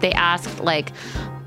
they asked, like,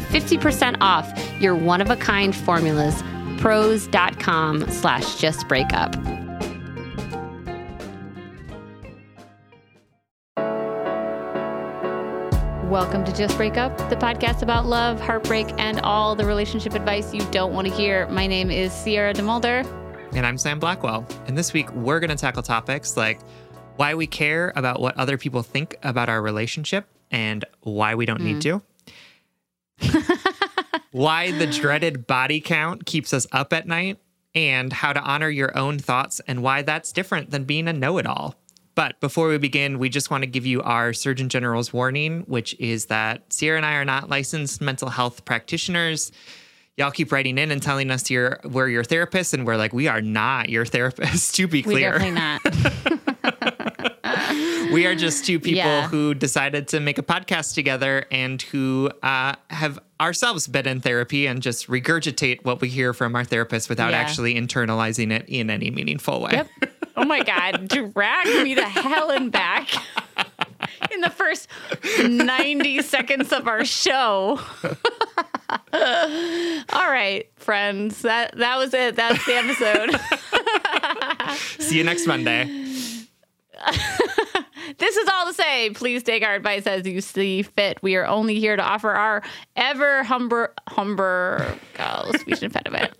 50% off your one of a kind formulas. Prose.com slash just break. Welcome to Just Break Up, the podcast about love, heartbreak, and all the relationship advice you don't want to hear. My name is Sierra DeMulder. And I'm Sam Blackwell. And this week, we're going to tackle topics like why we care about what other people think about our relationship and why we don't need mm. to. why the dreaded body count keeps us up at night, and how to honor your own thoughts and why that's different than being a know it all. But before we begin, we just want to give you our Surgeon General's warning, which is that Sierra and I are not licensed mental health practitioners. Y'all keep writing in and telling us you're, we're your therapist, and we're like, we are not your therapist, to be clear. We definitely not. we are just two people Yeah. who decided to make a podcast together and who uh, have ourselves been in therapy and just regurgitate what we hear from our therapist without Yeah. actually internalizing it in any meaningful way. Yep. Oh my God. Drag me to hell and back in the first 90 seconds of our show. All right, friends. That that was it. That's the episode. See you next Monday. this is all to say. Please take our advice as you see fit. We are only here to offer our ever humber humber oh, speech impediment.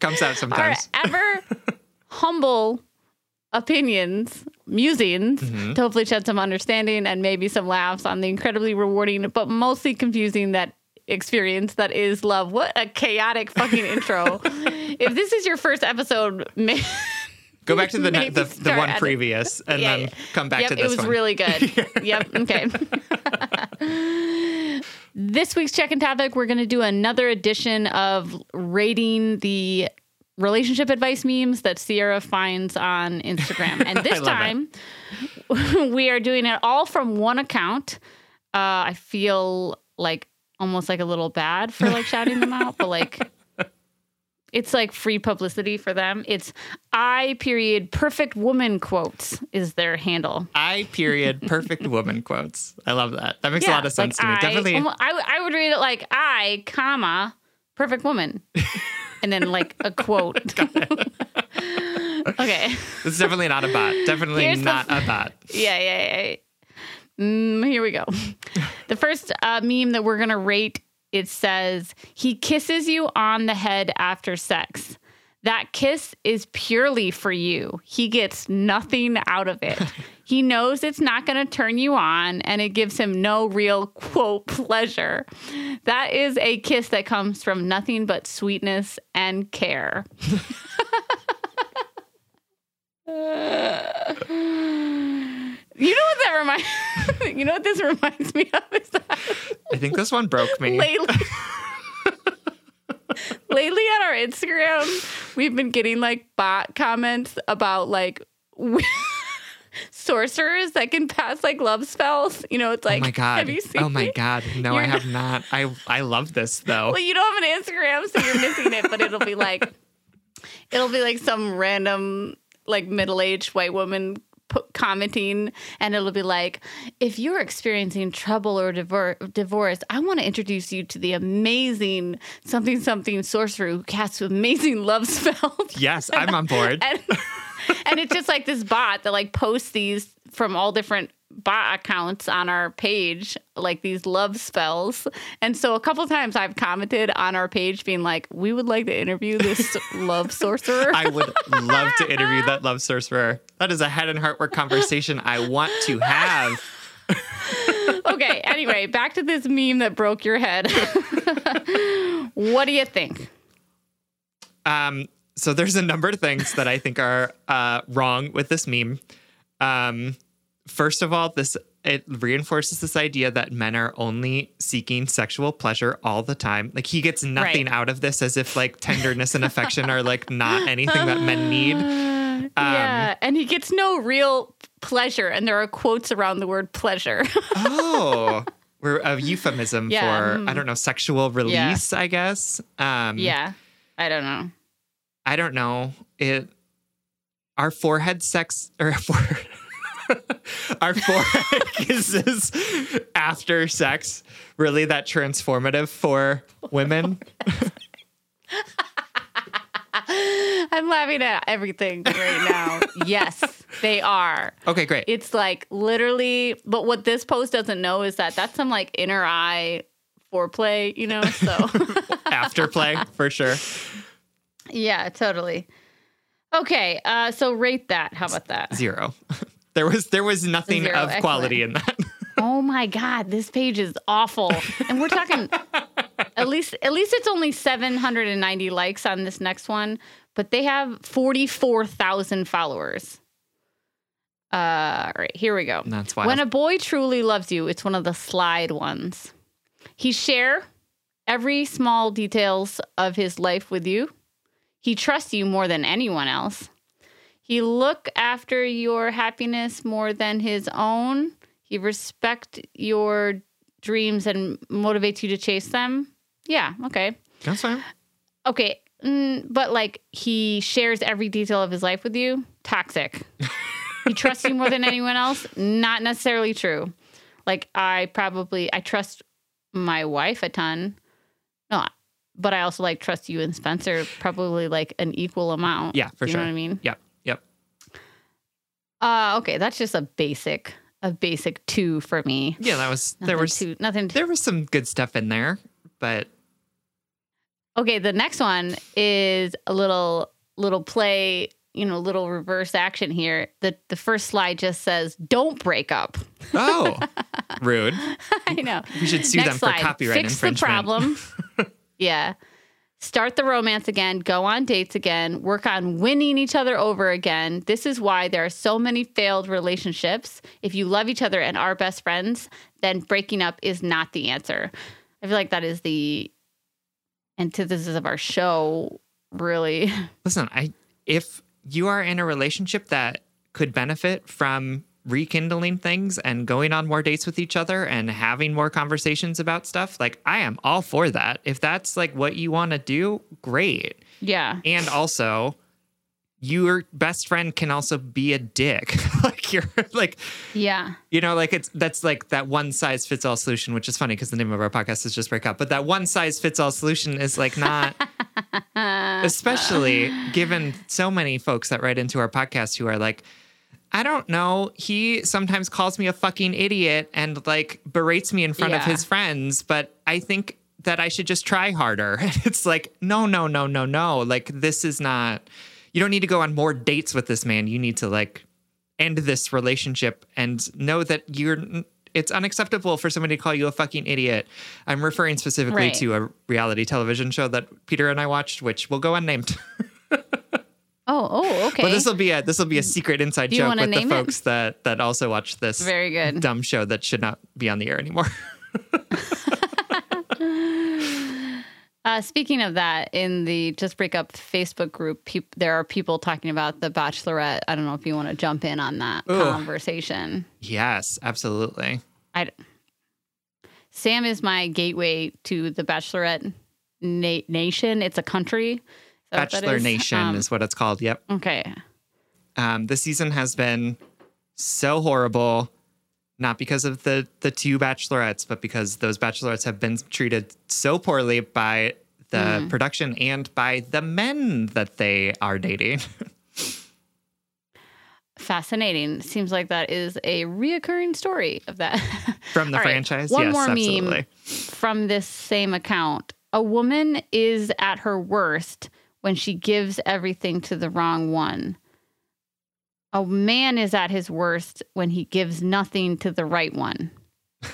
Comes out sometimes. our ever humble opinions, musings, mm-hmm. to hopefully shed some understanding and maybe some laughs on the incredibly rewarding but mostly confusing that experience that is love. What a chaotic fucking intro. if this is your first episode, may- Go back to the ne- the, the one previous and Yeah, then yeah. come back yep, to this it was one. really good. yep. Okay. this week's check-in topic, we're going to do another edition of rating the relationship advice memes that Sierra finds on Instagram, and this time we are doing it all from one account. Uh, I feel like almost like a little bad for like shouting them out, but like. It's like free publicity for them. It's I period perfect woman quotes is their handle. I period perfect woman quotes. I love that. That makes a lot of sense like to me. I, Definitely. I, I would read it like I, comma, perfect woman, and then like a quote. okay. This is definitely not a bot. Definitely Here's the not a bot. Yeah, yeah, yeah. Mm, here we go. the first uh, meme that we're gonna rate it says he kisses you on the head after sex. That kiss is purely for you. He gets nothing out of it. he knows it's not going to turn you on and it gives him no real quote pleasure. That is a kiss that comes from nothing but sweetness and care. You know what that reminds? you know what this reminds me of is that I think this one broke me. lately, lately on our Instagram, we've been getting like bot comments about like sorcerers that can pass like love spells. You know, it's oh like, oh my god! have you seen? oh my god! No, I You're have not. I I love this though. Well, you don't have an Instagram, so you're missing it. But it'll be like, it'll be like some random like middle aged white woman commenting, and it'll be like, if you're experiencing trouble or divor- divorce, I want to introduce you to the amazing something something sorcerer who casts amazing love spells. yes, I'm on board. and and it's just like this bot that like posts these from all different bot accounts on our page like these love spells and so a couple times i've commented on our page being like we would like to interview this love sorcerer I would love to interview that love sorcerer. That is a head and heart work conversation I want to have. okay anyway back to this meme that broke your head what do you think Um, so there's a number of things that I think are uh, wrong with this meme. Um, first of all, this it reinforces this idea that men are only seeking sexual pleasure all the time. Like he gets nothing Right. out of this, as if like tenderness and affection are like not anything that men need. Um, yeah and he gets no real pleasure and there are quotes around the word pleasure Oh, we're a euphemism Yeah, for mm. I don't know sexual release, I guess. Um, yeah i don't know I don't know. It our forehead sex or fore- our forehead kisses after sex really that transformative for women? i'm laughing at everything right now yes they are Okay, great. it's like literally but what this post doesn't know is that that's some like inner eye foreplay you know so Afterplay for sure. yeah totally okay uh so rate that how about that Zero. There was there was nothing Zero, of quality in that. oh my god this page is awful and we're talking at least at least it's only 790 likes on this next one but they have 44000 followers uh all right here we go That's wild. When a boy truly loves you, it's one of the slide ones. He share every small details of his life with you. He trusts you more than anyone else. He look after your happiness more than his own. He respect your dreams and motivates you to chase them. Yeah, okay. That's fine. Okay, mm, but like he shares every detail of his life with you. Toxic. he trusts you more than anyone else. Not necessarily true. Like I probably I trust my wife a ton. No, but I also like trust you and Spencer probably like an equal amount. Yeah, for you sure. know what I mean? Yep. Uh okay, that's just a basic a basic two for me. Yeah, that was Nothing there was too, nothing. Too, there was some good stuff in there, but okay, the next one is a little little play, you know, little reverse action here. The the first slide just says "Don't break up." oh, rude. I know. We should sue Next them slide. for copyright Fix infringement. the problem. yeah. Start the romance again, go on dates again, work on winning each other over again. This is why there are so many failed relationships. If you love each other and are best friends, then breaking up is not the answer. I feel like that is the antithesis of our show, really. Listen, I if you are in a relationship that could benefit from rekindling things and going on more dates with each other and having more conversations about stuff, like I am all for that. If that's like what you want to do, great. Yeah. And also, your best friend can also be a dick. like you're like Yeah. you know, like it's that's like that one size fits all solution, which is funny because the name of our podcast is just break up. But that one size fits all solution is like not, especially given so many folks that write into our podcast who are like, I don't know. He sometimes calls me a fucking idiot and like berates me in front of his friends, but I think that I should just try harder. And it's like, no, no, no, no, no. Like, this is not, you don't need to go on more dates with this man. You need to like end this relationship and know that you're, it's unacceptable for somebody to call you a fucking idiot. I'm referring specifically Right. to a reality television show that Peter and I watched, which will go unnamed. Oh, oh, okay. But this will be a this will be a secret inside joke with the name it? folks that that also watch this Very good. dumb show that should not be on the air anymore. Uh, speaking of that, in the Just Break Up Facebook group, peop- there are people talking about The Bachelorette. I don't know if you want to jump in on that Ugh. conversation. yes, absolutely. I, Sam is my gateway to the Bachelorette na- Nation. It's a country. Is that what that Bachelor is? Nation Um, is what it's called. Yep. Okay. Um, this season has been so horrible, not because of the the two bachelorettes, but because those bachelorettes have been treated so poorly by the Mm. production and by the men that they are dating. Fascinating. Seems like that is a reoccurring story of that. From the All right, franchise, One yes, more absolutely. meme from this same account. A woman is at her worst when she gives everything to the wrong one. A man is at his worst when he gives nothing to the right one.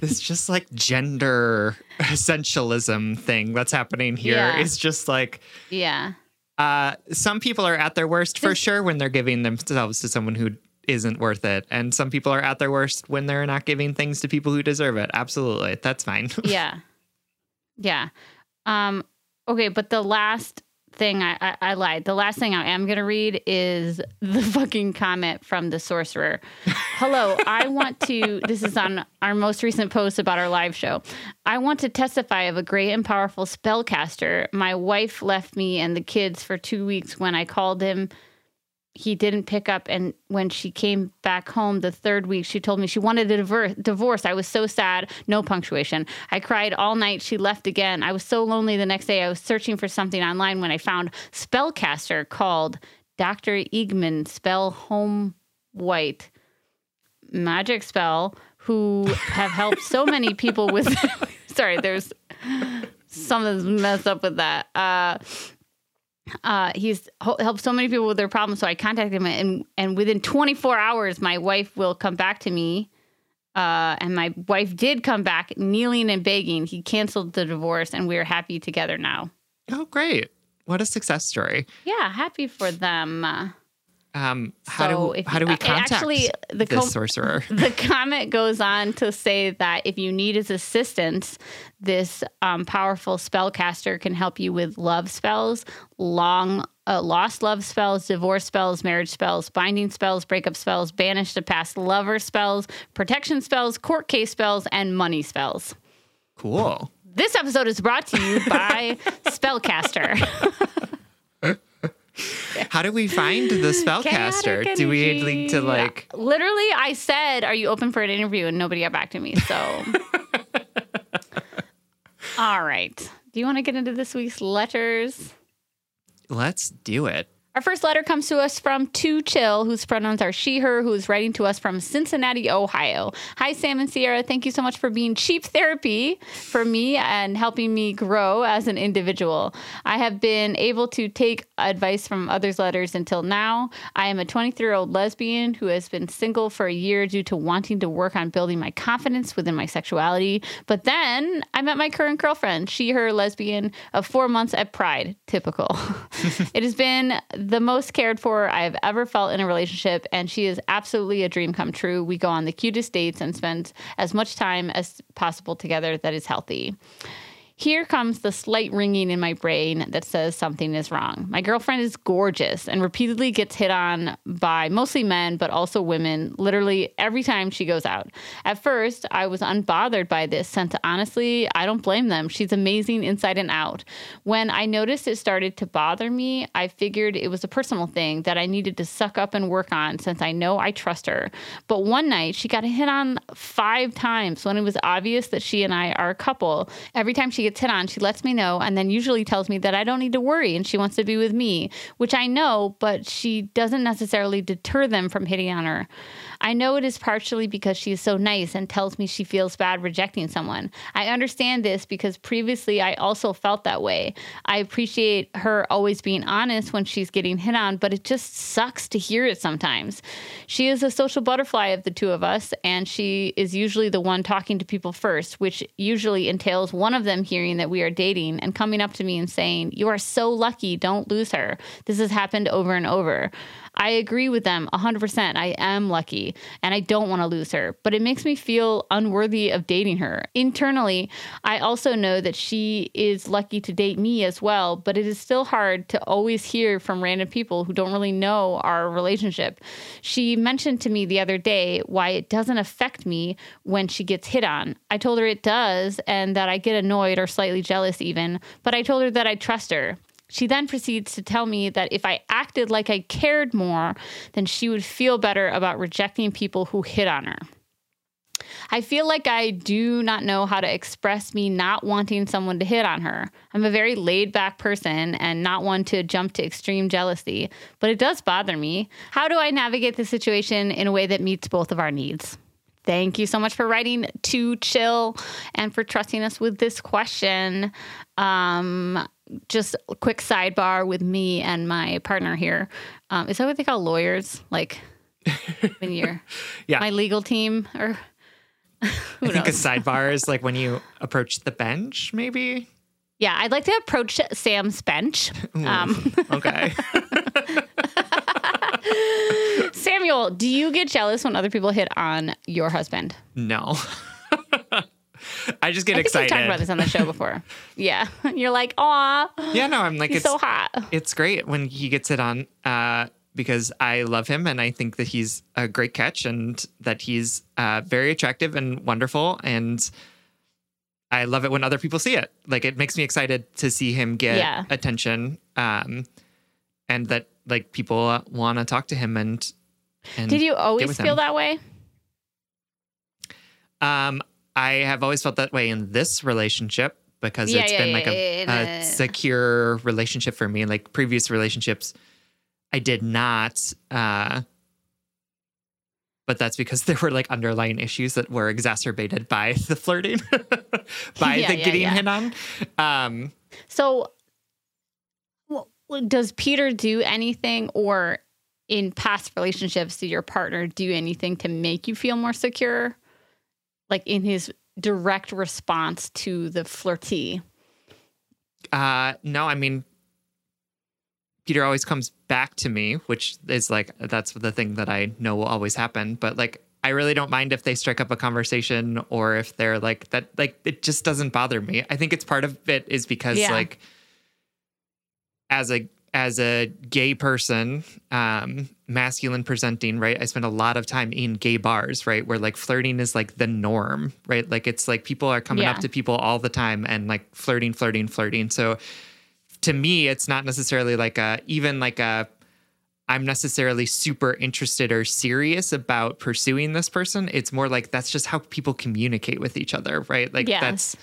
this just like gender essentialism thing that's happening here Yeah. is just like Yeah. uh some people are at their worst for sure when they're giving themselves to someone who isn't worth it and some people are at their worst when they're not giving things to people who deserve it absolutely that's fine Yeah. Yeah. Um, okay, but the last thing I, I, I lied. The last thing I am going to read is the fucking comment from the sorcerer. Hello, I want to. This is on our most recent post about our live show. I want to testify of a great and powerful spellcaster. My wife left me and the kids for two weeks when I called him he didn't pick up. And when she came back home the third week she told me she wanted a divorce. I was so sad. No punctuation. I cried all night. She left again. I was so lonely the next day. I was searching for something online when i found spellcaster called dr egman spell home white. Magic spell who have helped so many people with sorry there's something's messed up with that. Uh uh, he's helped so many people with their problems. So I contacted him, and and within 24 hours, my wife will come back to me. Uh, and my wife did come back, kneeling and begging. He canceled the divorce, and we are happy together now. oh great what a success story Yeah, happy for them. Um how So do how do we contact actually, the this com- sorcerer the comment goes on to say that if you need his assistance, this um, powerful spellcaster can help you with love spells, long uh, lost love spells, divorce spells, marriage spells, binding spells, breakup spells, banish to past lover spells, protection spells, court case spells, and money spells. cool This episode is brought to you by Spellcaster. how do we find the spellcaster do we need to like Literally, I said, "Are you open for an interview?" and nobody got back to me. So, all right. Do you want to get into this week's letters? let's do it Our first letter comes to us from Too Chill, whose pronouns are she, her, who is writing to us from Cincinnati, Ohio. Hi, Sam and Sierra. Thank you so much for being cheap therapy for me and helping me grow as an individual. I have been able to take advice from others' letters until now. I am a 23 year old lesbian who has been single for a year due to wanting to work on building my confidence within my sexuality. But then I met my current girlfriend, she, her lesbian, of four months at Pride. Typical. it has been the most cared for I have ever felt in a relationship, and she is absolutely a dream come true. We go on the cutest dates and spend as much time as possible together that is healthy. Here comes the slight ringing in my brain that says something is wrong. My girlfriend is gorgeous and repeatedly gets hit on by mostly men, but also women, literally every time she goes out. At first, I was unbothered by this, since honestly, I don't blame them. She's amazing inside and out. When I noticed it started to bother me, I figured it was a personal thing that I needed to suck up and work on since I know I trust her. But one night, she got hit on five times when it was obvious that she and I are a couple. Every time she gets hit on, she lets me know and then usually tells me that I don't need to worry and she wants to be with me, which I know, but she doesn't necessarily deter them from hitting on her. I know it is partially because she is so nice and tells me she feels bad rejecting someone. I understand this because previously I also felt that way. I appreciate her always being honest when she's getting hit on, but it just sucks to hear it sometimes. She is a social butterfly of the two of us, and she is usually the one talking to people first, which usually entails one of them hearing that we are dating and coming up to me and saying, You are so lucky, don't lose her. This has happened over and over. I agree with them 100%. I am lucky and I don't want to lose her, but it makes me feel unworthy of dating her. Internally, I also know that she is lucky to date me as well, but it is still hard to always hear from random people who don't really know our relationship. She mentioned to me the other day why it doesn't affect me when she gets hit on. I told her it does and that I get annoyed or slightly jealous even, but I told her that I trust her. She then proceeds to tell me that if I acted like I cared more, then she would feel better about rejecting people who hit on her. I feel like I do not know how to express me not wanting someone to hit on her. I'm a very laid back person and not one to jump to extreme jealousy, but it does bother me. How do I navigate the situation in a way that meets both of our needs? Thank you so much for writing to Chill and for trusting us with this question. Um, just a quick sidebar with me and my partner here. Um, is that what they call lawyers? Like when you're Yeah. my legal team or I think a sidebar is like when you approach the bench, maybe. yeah, I'd like to approach Sam's bench. Um, Okay. Samuel, do you get jealous when other people hit on your husband? no. I just get I excited. we've talked about this on the show before. Yeah, you're like, aw, Yeah, no, I'm like it's so hot. it's great when he gets it on uh, because I love him and I think that he's a great catch and that he's uh, very attractive and wonderful and I love it when other people see it. Like it makes me excited to see him get Yeah. attention um, and that like people want to talk to him and and Did you always feel him. that way? Um, I have always felt that way in this relationship because Yeah, it's yeah, been like yeah, a, yeah, a secure relationship for me. Like previous relationships, I did not. Uh, but that's because there were like underlying issues that were exacerbated by the flirting, by Yeah, the yeah, getting yeah. hit on. Um, So, does Peter do anything, or in past relationships, did your partner do anything to make you feel more secure? Like in his direct response to the flirty? Uh, no, I mean, Peter always comes back to me, which is like, that's the thing that I know will always happen. But like, I really don't mind if they strike up a conversation or if they're like that, like, it just doesn't bother me. I think it's part of it is because, Yeah. like, as a, as a gay person, um, masculine presenting, right? I spend a lot of time in gay bars, right? Where like flirting is like the norm, right? Like it's like people are coming Yeah. up to people all the time and like flirting, flirting, flirting. So to me, it's not necessarily like a even like a I'm necessarily super interested or serious about pursuing this person. It's more like that's just how people communicate with each other, right? Like Yes. that's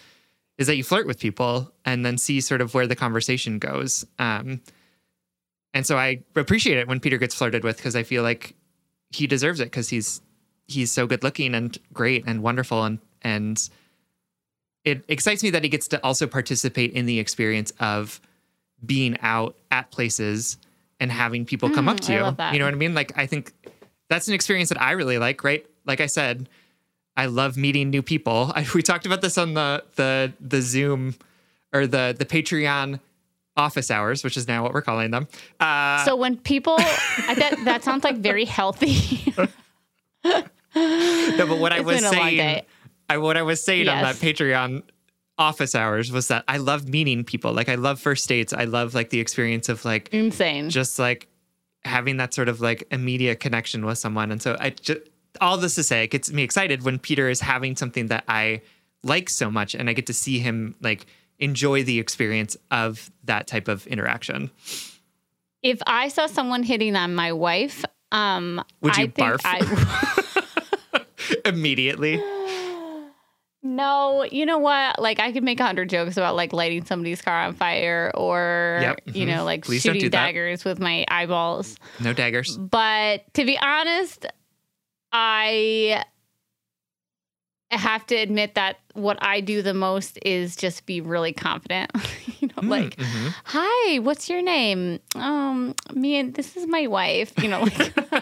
is that you flirt with people and then see sort of where the conversation goes. Um, and so I appreciate it when Peter gets flirted with because I feel like he deserves it because he's he's so good looking and great and wonderful and and it excites me that he gets to also participate in the experience of being out at places and having people come up Mm, to I you. You know what I mean? Like I think that's an experience that I really like, right? Like I said, I love meeting new people. I, we talked about this on the the the Zoom or the the Patreon office hours, which is now what we're calling them. Uh, So when people, I, that that sounds like very healthy. no, but what I was been a long saying. I what I was saying on that Patreon office hours was that I love meeting people. Like I love first dates. I love like the experience of like Insane. just like having that sort of like immediate connection with someone. And so I just all this to say, it gets me excited when Peter is having something that I like so much, and I get to see him like enjoy the experience of that type of interaction. if I saw someone hitting on my wife, um, Would you I think barf? I, Immediately, no, you know what? Like I could make a hundred jokes about like lighting somebody's car on fire or Yep, you mhm. know like Please shooting do that. daggers with my eyeballs. No daggers. But to be honest, I have to admit that what I do the most is just be really confident. you know, like, Mhm. "Hi, what's your name?" Um, me and this is my wife. You know, like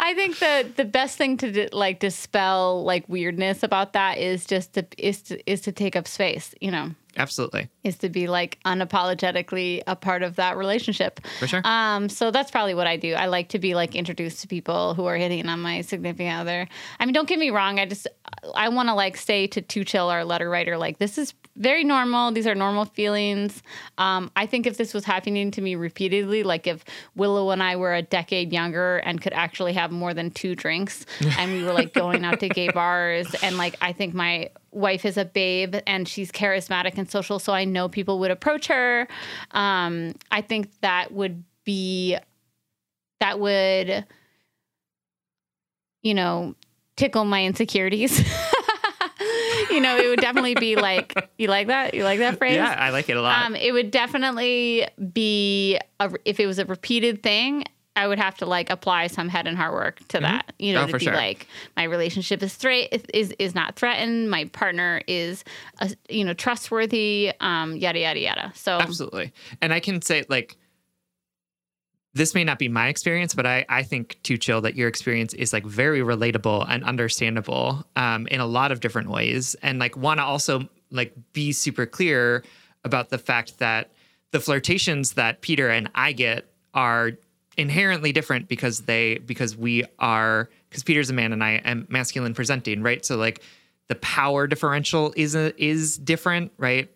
I think the the best thing to di- like dispel like weirdness about that is just to is to is to take up space. You know, Absolutely. is to be like unapologetically a part of that relationship. For sure. Um, so that's probably what I do. I like to be like introduced to people who are hitting on my significant other. I mean, don't get me wrong. I just I want to like say to Too Chill our letter writer like this is very normal. These are normal feelings. Um, I think if this was happening to me repeatedly, like if Willow and I were a decade younger and could actually have more than two drinks, and we were like going out to gay bars, and like I think my wife is a babe and she's charismatic and social, so I know people would approach her. Um, I think that would be that would you know tickle my insecurities. you know, it would definitely be like you like that. You like that phrase? yeah, I like it a lot. Um, it would definitely be a, if it was a repeated thing. I would have to like apply some head and heart work to that, you know, Oh, to for be sure. like my relationship is straight is is not threatened. My partner is, uh you know, trustworthy. Um, yada yada yada. So Absolutely. And I can say, like, this may not be my experience, but I, I think Too Chill that your experience is like very relatable and understandable um, in a lot of different ways. And like want to also like be super clear about the fact that the flirtations that Peter and I get are inherently different because they because we are because Peter's a man and I am masculine presenting, right? So like the power differential is a, is different, right?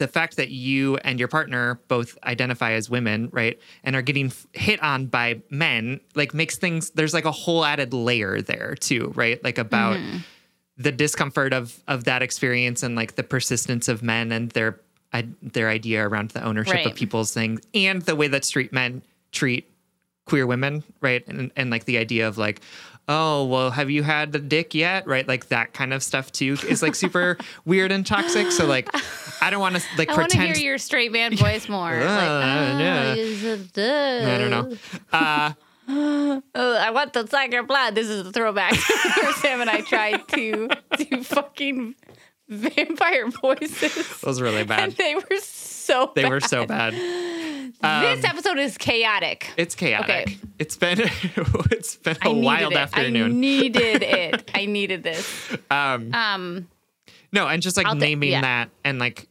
the fact that you and your partner both identify as women, right, and are getting hit on by men, like makes things there's like a whole added layer there too, right? Like about mm-hmm. the discomfort of of that experience and like the persistence of men and their I, their idea around the ownership Right. of people's things and the way that street men treat queer women, right? And and like the idea of like, oh, well, have you had the dick yet? Right? Like that kind of stuff too is like super weird and toxic. So like I don't want to like pretend I want to hear your straight man voice more. Uh, yeah. "Oh, this?" I don't know. Uh Oh, I want the sucker blood. This is a throwback Sam and I tried to do fucking vampire voices. those were really And bad. they were so They bad. were so bad. Um, this episode is chaotic. It's chaotic. Okay. It's been it's been a wild it. I needed it. I needed this. um Um, No, and just like I'll naming yeah. that and like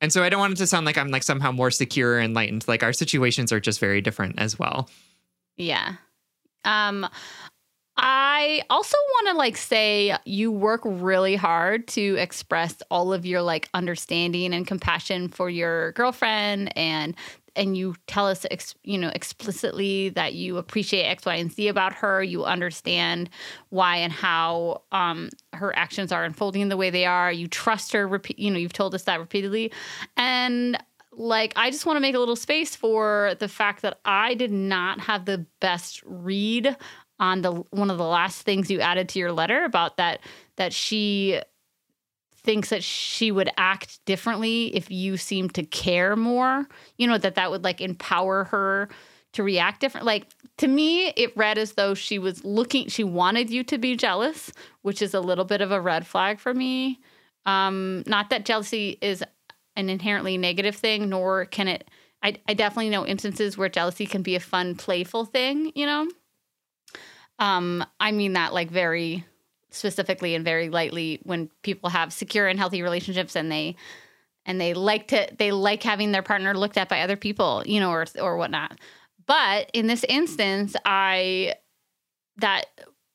and so I don't want it to sound like I'm like somehow more secure and enlightened. Like our situations are just very different as well. yeah. Um, I also want to like say you work really hard to express all of your like understanding and compassion for your girlfriend and and you tell us ex, you know explicitly that you appreciate X, Y, and Z about her. You understand why and how um, her actions are unfolding the way they are. You trust her. Repeat, you know, you've told us that repeatedly, and like I just want to make a little space for the fact that I did not have the best read on the one of the last things you added to your letter about that that she thinks that she would act differently if you seem to care more you know that that would like empower her to react different like to me it read as though she was looking she wanted you to be jealous which is a little bit of a red flag for me. Um not that jealousy is an inherently negative thing nor can it I, I definitely know instances where jealousy can be a fun playful thing you know um i mean that like very specifically and very lightly when people have secure and healthy relationships and they and they like to they like having their partner looked at by other people you know or or whatnot. But in this instance i that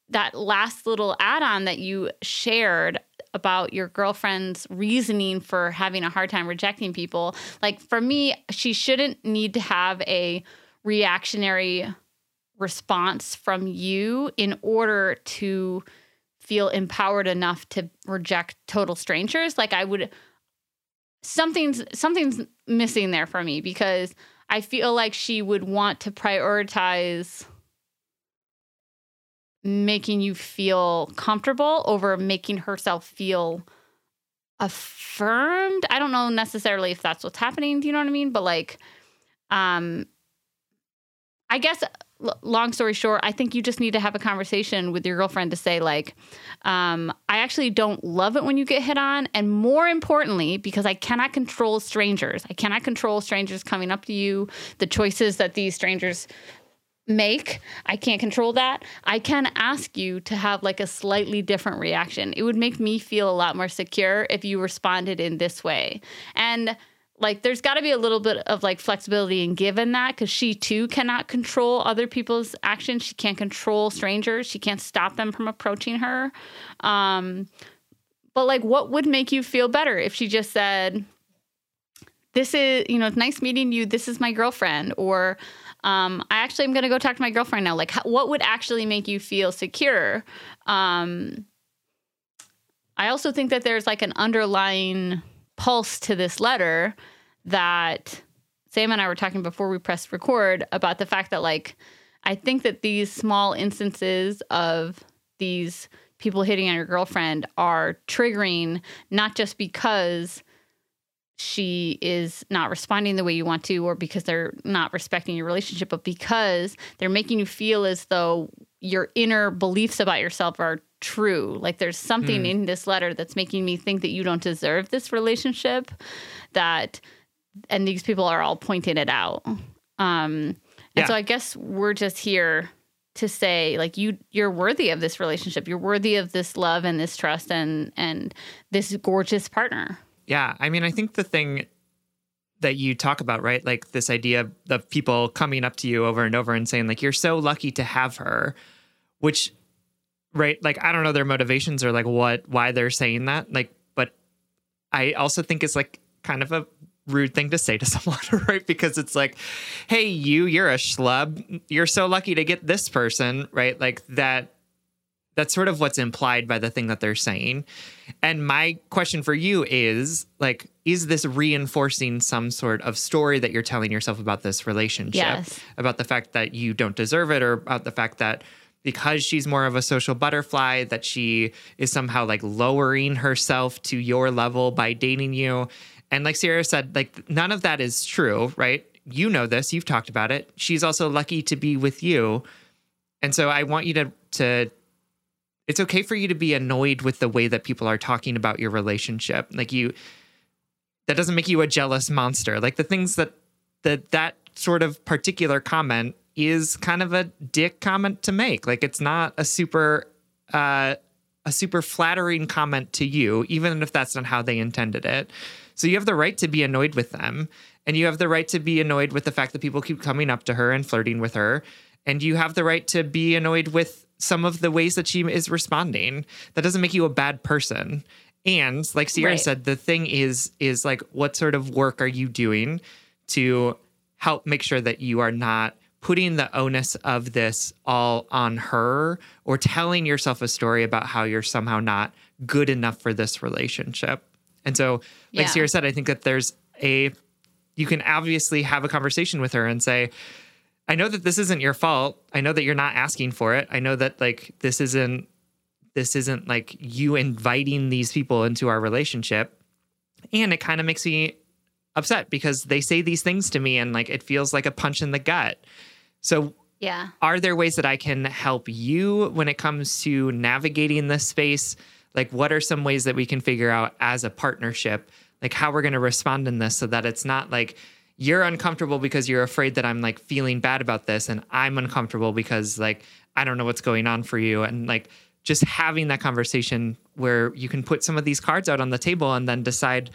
that last little add-on that you shared about your girlfriend's reasoning for having a hard time rejecting people like for me she shouldn't need to have a reactionary response from you in order to feel empowered enough to reject total strangers like i would something's something's missing there for me because i feel like she would want to prioritize making you feel comfortable over making herself feel affirmed. I don't know necessarily if that's what's happening, do you know what I mean? But like um I guess long story short, I think you just need to have a conversation with your girlfriend to say like um I actually don't love it when you get hit on and more importantly because I cannot control strangers. I cannot control strangers coming up to you, the choices that these strangers make. I can't control that. I can ask you to have like a slightly different reaction. It would make me feel a lot more secure if you responded in this way. And like there's got to be a little bit of like flexibility in given that because she too cannot control other people's actions she can't control strangers she can't stop them from approaching her um but like what would make you feel better if she just said this is you know nice meeting you this is my girlfriend or um, I actually am going to go talk to my girlfriend now. Like, what would actually make you feel secure? Um, I also think that there's like an underlying pulse to this letter that Sam and I were talking before we pressed record about the fact that, like, I think that these small instances of these people hitting on your girlfriend are triggering not just because she is not responding the way you want to or because they're not respecting your relationship but because they're making you feel as though your inner beliefs about yourself are true like there's something mm. in this letter that's making me think that you don't deserve this relationship that and these people are all pointing it out um and yeah. so i guess we're just here to say like you you're worthy of this relationship you're worthy of this love and this trust and and this gorgeous partner yeah. I mean, I think the thing that you talk about, right? Like this idea of people coming up to you over and over and saying, like, you're so lucky to have her, which, right? Like, I don't know their motivations or like what, why they're saying that. Like, but I also think it's like kind of a rude thing to say to someone, right? Because it's like, hey, you, you're a schlub. You're so lucky to get this person, right? Like that that's sort of what's implied by the thing that they're saying. And my question for you is like, is this reinforcing some sort of story that you're telling yourself about this relationship? Yes. About the fact that you don't deserve it or about the fact that because she's more of a social butterfly, that she is somehow like lowering herself to your level by dating you. And like Sierra said, like none of that is true, right? You know this, you've talked about it. She's also lucky to be with you. And so I want you to to it's okay for you to be annoyed with the way that people are talking about your relationship. Like you that doesn't make you a jealous monster. Like the things that that that sort of particular comment is kind of a dick comment to make. Like it's not a super uh a super flattering comment to you, even if that's not how they intended it. So you have the right to be annoyed with them. And you have the right to be annoyed with the fact that people keep coming up to her and flirting with her. And you have the right to be annoyed with some of the ways that she is responding. That doesn't make you a bad person. And like Sierra right. said, the thing is, is like, what sort of work are you doing to help make sure that you are not putting the onus of this all on her or telling yourself a story about how you're somehow not good enough for this relationship. And so, like yeah. Sierra said, I think that there's a, you can obviously have a conversation with her and say, I know that this isn't your fault. I know that you're not asking for it. I know that like this isn't this isn't like you inviting these people into our relationship. And it kind of makes me upset because they say these things to me and like it feels like a punch in the gut. So yeah. Are there ways that I can help you when it comes to navigating this space? Like what are some ways that we can figure out as a partnership like how we're going to respond in this so that it's not like you're uncomfortable because you're afraid that I'm like feeling bad about this and I'm uncomfortable because like I don't know what's going on for you and like just having that conversation where you can put some of these cards out on the table and then decide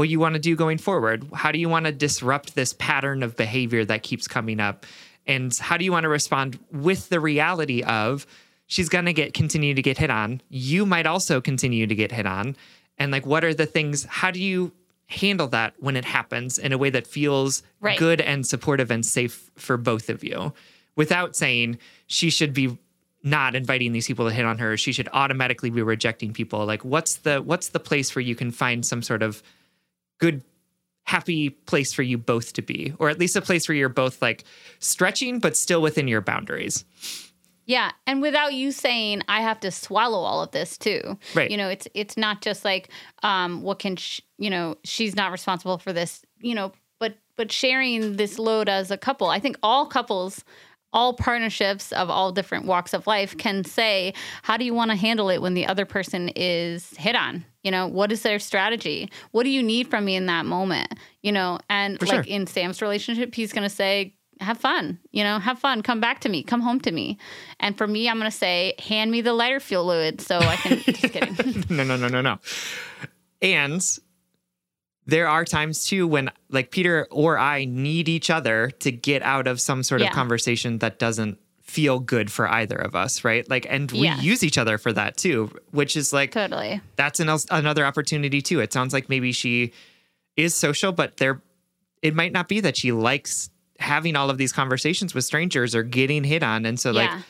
what you want to do going forward. How do you want to disrupt this pattern of behavior that keeps coming up? And how do you want to respond with the reality of she's going to get continue to get hit on. You might also continue to get hit on. And like what are the things how do you handle that when it happens in a way that feels right. good and supportive and safe for both of you without saying she should be not inviting these people to hit on her she should automatically be rejecting people like what's the what's the place where you can find some sort of good happy place for you both to be or at least a place where you're both like stretching but still within your boundaries Yeah, and without you saying I have to swallow all of this too. Right. You know, it's it's not just like um what can sh- you know, she's not responsible for this, you know, but but sharing this load as a couple. I think all couples all partnerships of all different walks of life can say, how do you want to handle it when the other person is hit on? You know, what is their strategy? What do you need from me in that moment? You know, and For like sure. in Sam's relationship, he's going to say, have fun, you know, have fun, come back to me, come home to me. And for me, I'm going to say, hand me the lighter fuel fluid so I can, just kidding. no, no, no, no, no. And there are times too when like Peter or I need each other to get out of some sort Yeah. of conversation that doesn't feel good for either of us, right? Like and we Yes. use each other for that too, which is like totally. that's an, another opportunity too. It sounds like maybe she is social, but there it might not be that she likes having all of these conversations with strangers or getting hit on. And so like Yeah.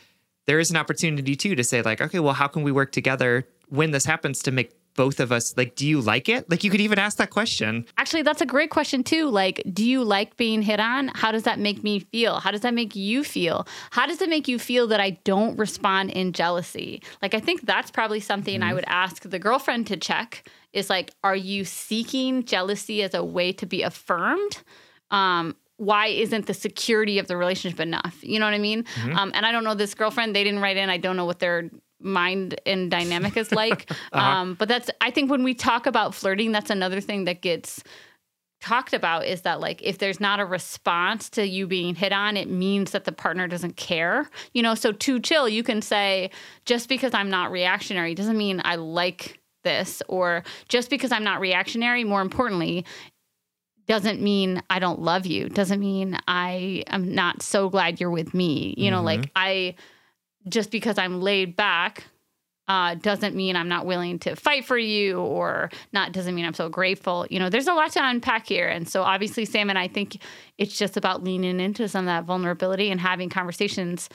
there is an opportunity too to say like, okay, well, how can we work together when this happens to make both of us like, do you like it? Like you could even ask that question. Actually, that's a great question too. Like, do you like being hit on? How does that make me feel? How does that make you feel? How does it make you feel that I don't respond in jealousy? Like, I think that's probably something I would ask the girlfriend to check is like, are you seeking jealousy as a way to be affirmed? Um, why isn't the security of the relationship enough? You know what I mean? Um, and I don't know this girlfriend. They didn't write in. I don't know what their mind and dynamic is like. um, but that's I think when we talk about flirting, that's another thing that gets talked about is that like if there's not a response to you being hit on it means that the partner doesn't care you know so Too Chill you can say just because i'm not reactionary doesn't mean i like this or just because i'm not reactionary more importantly doesn't mean I don't love you. Doesn't mean I am not so glad you're with me. You know, like I just because I'm laid back uh, doesn't mean I'm not willing to fight for you or not doesn't mean I'm so grateful. You know, there's a lot to unpack here. And so obviously Sam and I think it's just about leaning into some of that vulnerability and having conversations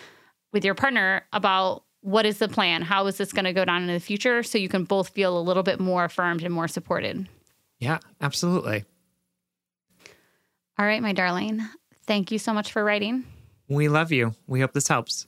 with your partner about what is the plan? How is this going to go down in the future so you can both feel a little bit more affirmed and more supported. Yeah, absolutely. All right, my darling. Thank you so much for writing. We love you. We hope this helps.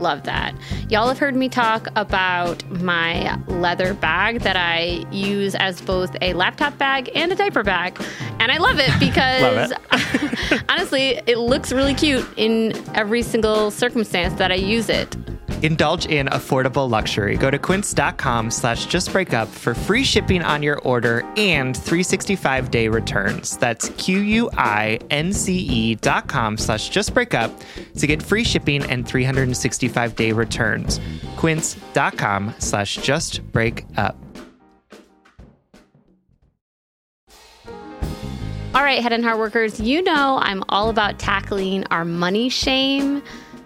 love that. Y'all have heard me talk about my leather bag that I use as both a laptop bag and a diaper bag. And I love it because honestly, it looks really cute in every single circumstance that I use it. Indulge in affordable luxury. Go to quince.com slash justbreakup for free shipping on your order and 365 day returns. That's Q-U-I-N-C-E E dot com slash justbreakup to get free shipping and 365 day returns. Quince.com slash just break up. All right, head and heart workers, you know I'm all about tackling our money shame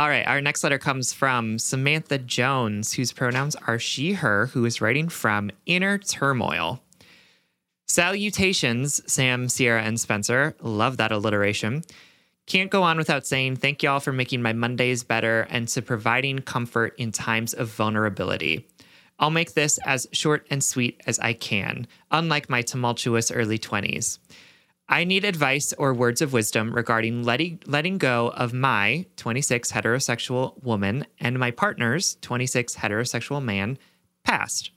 All right, our next letter comes from Samantha Jones, whose pronouns are she, her, who is writing from Inner Turmoil. Salutations, Sam, Sierra, and Spencer. Love that alliteration. Can't go on without saying thank y'all for making my Mondays better and to providing comfort in times of vulnerability. I'll make this as short and sweet as I can, unlike my tumultuous early 20s. I need advice or words of wisdom regarding letting, letting go of my 26 heterosexual woman and my partner's 26 heterosexual man past.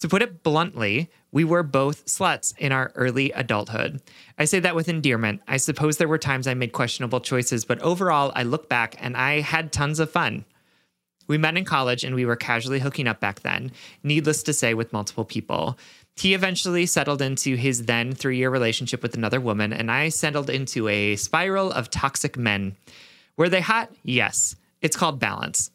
To put it bluntly, we were both sluts in our early adulthood. I say that with endearment. I suppose there were times I made questionable choices, but overall, I look back and I had tons of fun. We met in college and we were casually hooking up back then, needless to say, with multiple people. He eventually settled into his then three year relationship with another woman, and I settled into a spiral of toxic men. Were they hot? Yes. It's called balance.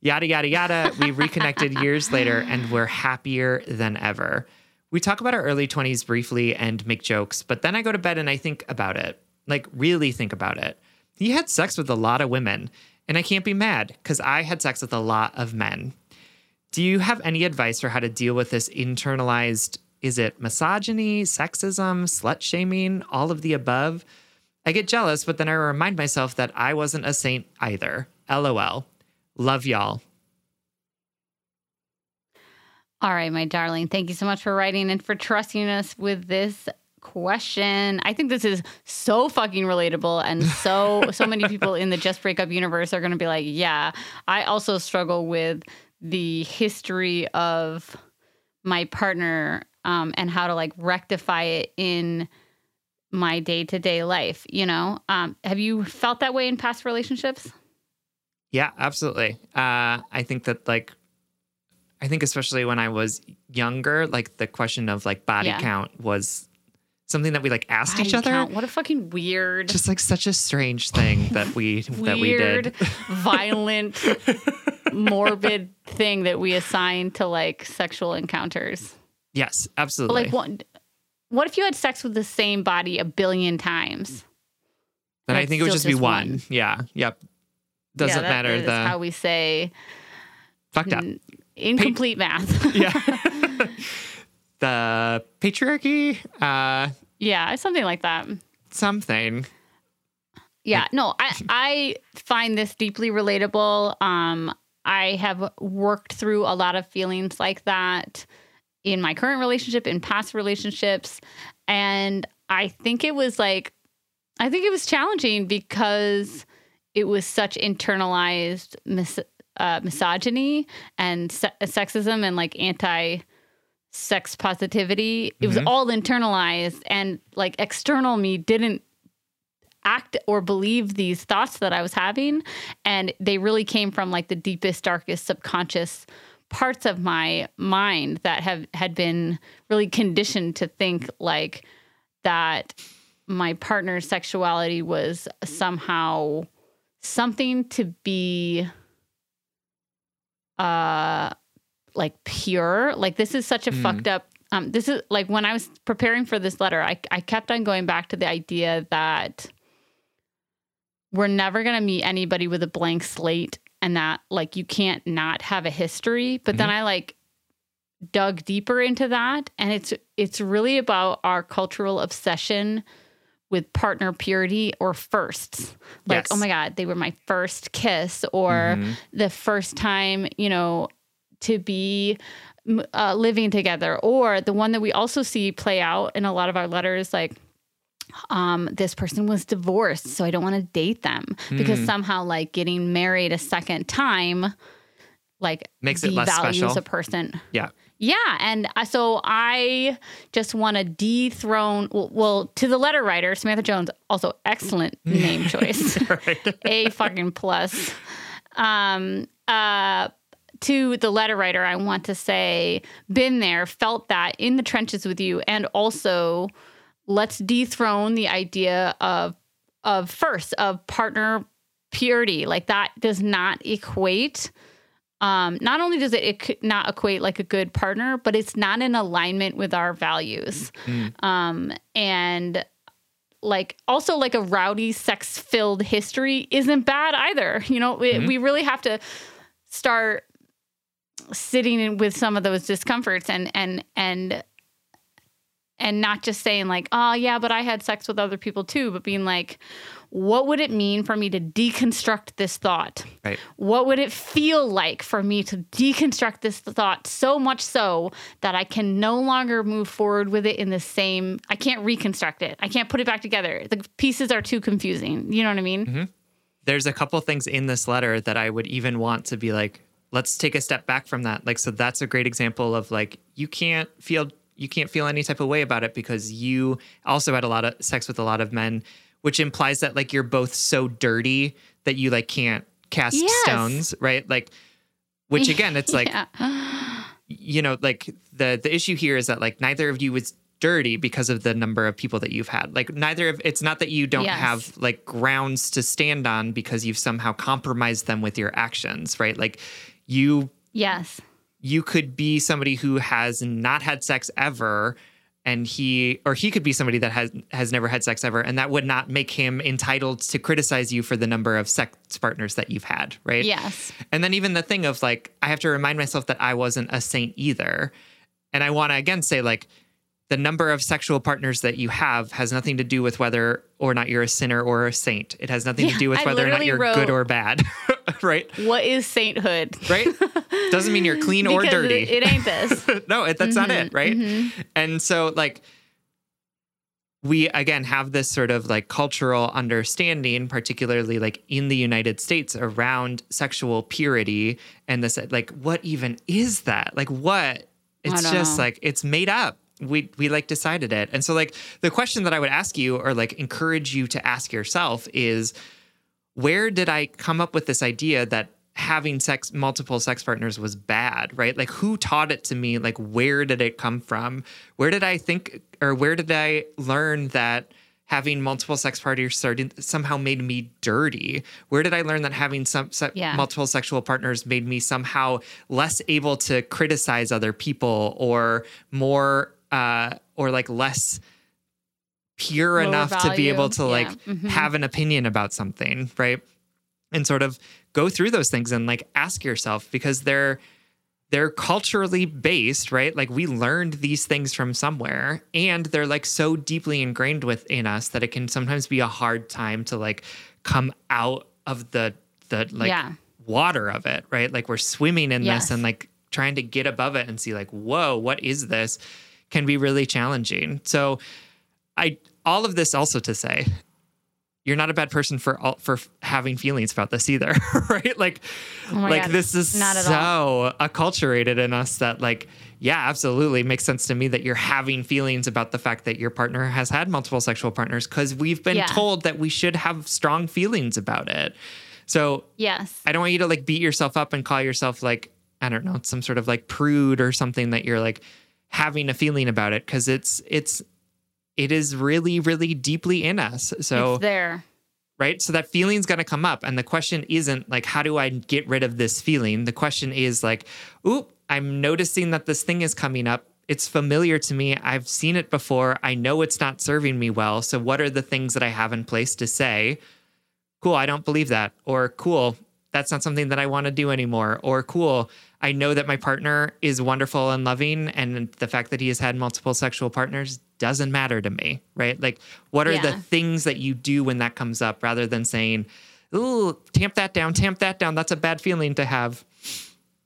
Yada, yada, yada. We reconnected years later and we're happier than ever. We talk about our early 20s briefly and make jokes, but then I go to bed and I think about it. Like, really think about it. He had sex with a lot of women, and I can't be mad because I had sex with a lot of men. Do you have any advice for how to deal with this internalized, is it misogyny, sexism, slut shaming, all of the above? I get jealous, but then I remind myself that I wasn't a saint either. LOL. Love y'all. All right, my darling. Thank you so much for writing and for trusting us with this question. I think this is so fucking relatable and so so many people in the just breakup universe are going to be like, "Yeah, I also struggle with the history of my partner um, and how to like rectify it in my day-to-day life, you know? Um, have you felt that way in past relationships? Yeah, absolutely. Uh, I think that like, I think especially when I was younger, like the question of like body Yeah. count was something that we like asked Body each other. count. What a fucking weird Just like such a strange thing that we that we did. violent, morbid thing that we assign to like sexual encounters. Yes, But absolutely. like, what? What if you had sex with the same body a billion times? then I think it would still just be one. one. Yeah. Yep. Doesn't yeah, that matter the how we say fucked up. n- incomplete math. yeah. the patriarchy, uh, yeah, something like that. something. Yeah, no, I I find this deeply relatable. Um, I have worked through a lot of feelings like that in my current relationship, in past relationships, and I think it was like, I think it was challenging because it was such internalized mis- uh, misogyny and se- sexism and like anti sex positivity. It was Mhm. all internalized, and like external me didn't act or believe these thoughts that I was having. And they really came from like the deepest, darkest subconscious parts of my mind that have had been really conditioned to think like that my partner's sexuality was somehow something to be uh like pure like this is such a Mm. fucked up um this is like when i was preparing for this letter i i kept on going back to the idea that we're never going to meet anybody with a blank slate and that like you can't not have a history but then i like dug deeper into that and it's it's really about our cultural obsession with partner purity or firsts like Yes. oh my god they were my first kiss or Mhm. the first time you know to be uh, living together or the one that we also see play out in a lot of our letters like um, this person was divorced so i don't want to date them because Mm. somehow like getting married a second time like Makes it less special. a person Yeah. yeah, and uh, so I just want to dethrone. Well, well, to the letter writer, Samantha Jones, also excellent name choice, a fucking plus. Um, uh, to the letter writer, I want to say, been there, felt that in the trenches with you, and also let's dethrone the idea of of first of partner purity. Like that does not equate um, not only does it, it not equate like a good partner, but it's not in alignment with our values. Um, and like also like a rowdy, sex filled history isn't bad either. You know, we, we really have to start sitting in with some of those discomforts and and and and not just saying like oh yeah but i had sex with other people too but being like what would it mean for me to deconstruct this thought Right. what would it feel like for me to deconstruct this thought so much so that I can no longer move forward with it in the same I can't reconstruct it. I can't put it back together. The pieces are too confusing. You know what I mean? Mm-hmm. there's a couple things in this letter that I would even want to be like, let's take a step back from that. Like, so that's a great example of like, you can't feel, you can't feel any type of way about it because you also had a lot of sex with a lot of men, which implies that like you're both so dirty that you like can't cast Yes. stones, right? Like, which again, it's like, yeah. you know, like the the issue here is that like neither of you was dirty because of the number of people that you've had. Like neither of it's not that you don't Yes. have like grounds to stand on because you've somehow compromised them with your actions, right? Like you Yes. You could be somebody who has not had sex ever and he or he could be somebody that has has never had sex ever and that would not make him entitled to criticize you for the number of sex partners that you've had, right? Yes. And then even the thing of like, I have to remind myself that I wasn't a saint either. And I want to again say, like, the number of sexual partners that you have has nothing to do with whether or not you're a sinner or a saint. It has nothing Yeah, to do with whether or not you're wrote- good or bad, right? What is sainthood? Right? Doesn't mean you're clean or dirty. It, it ain't this. no, it, that's not Mm-hmm, it, right? And so, like, we again have this sort of like cultural understanding, particularly like in the United States, around sexual purity and this like, what even is that? Like, what? It's just know. like it's made up. We we like decided it, and so like the question that I would ask you or like encourage you to ask yourself is, where did I come up with this idea that having sex multiple sex partners was bad, right? Like who taught it to me? Like where did it come from? Where did I think or where did I learn that having multiple sex partners somehow made me dirty? Where did I learn that having some se- Yeah. multiple sexual partners made me somehow less able to criticize other people or more uh or like less pure Lower enough to be able to Yeah. like Mhm. have an opinion about something, right? And sort of go through those things and like ask yourself because they're they're culturally based, right? Like we learned these things from somewhere and they're like so deeply ingrained within us that it can sometimes be a hard time to like come out of the the like Yeah. water of it, right? Like we're swimming in Yes. this and like trying to get above it and see like, whoa, what is this? Can be really challenging. So I all of this also to say you're not a bad person for all, for having feelings about this either, right? Like, Oh like God, this is not at so acculturated in us that like, yeah, absolutely makes sense to me that you're having feelings about the fact that your partner has had multiple sexual partners because we've been Yeah. told that we should have strong feelings about it. So Yes. I don't want you to like beat yourself up and call yourself like I don't know some sort of like prude or something that you're like having a feeling about it because it's it's it is really really deeply in us. So it's there. right? So that feeling's going to come up. And the question isn't like, how do I get rid of this feeling? The question is like, oop, I'm noticing that this thing is coming up. It's familiar to me. I've seen it before. I know it's not serving me well. So what are the things that I have in place to say, cool, I don't believe that? Or cool, that's not something that I want to do anymore. Or cool, I know that my partner is wonderful and loving, and the fact that he has had multiple sexual partners doesn't matter to me, right? Like, what are the things that you do when that comes up rather than saying, ooh, tamp that down, tamp that down. That's a bad feeling to have.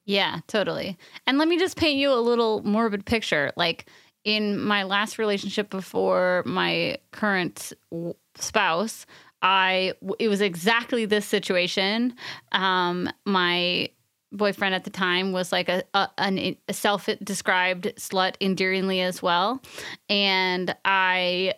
Yeah, totally. And let me just paint you a little morbid picture. Like in my last relationship before my current w- spouse, I it was exactly this situation. Um, my boyfriend at the time was like a, a, an, a self-described slut endearingly as well, and I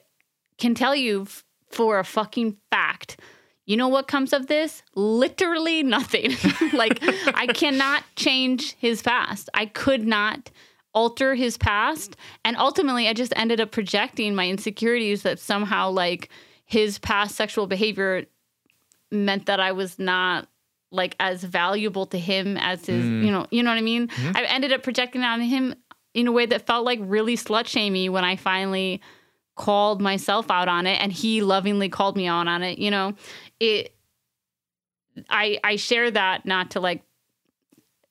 can tell you f- for a fucking fact. You know what comes of this? Literally nothing. like, I cannot change his past. I could not alter his past. And ultimately, I just ended up projecting my insecurities that somehow, like, his past sexual behavior meant that I was not like as valuable to him as his, mm. you know, you know what I mean? Mm-hmm. I ended up projecting on him in a way that felt like really slut shamey when I finally called myself out on it and he lovingly called me out on it you know? It i i share that not to like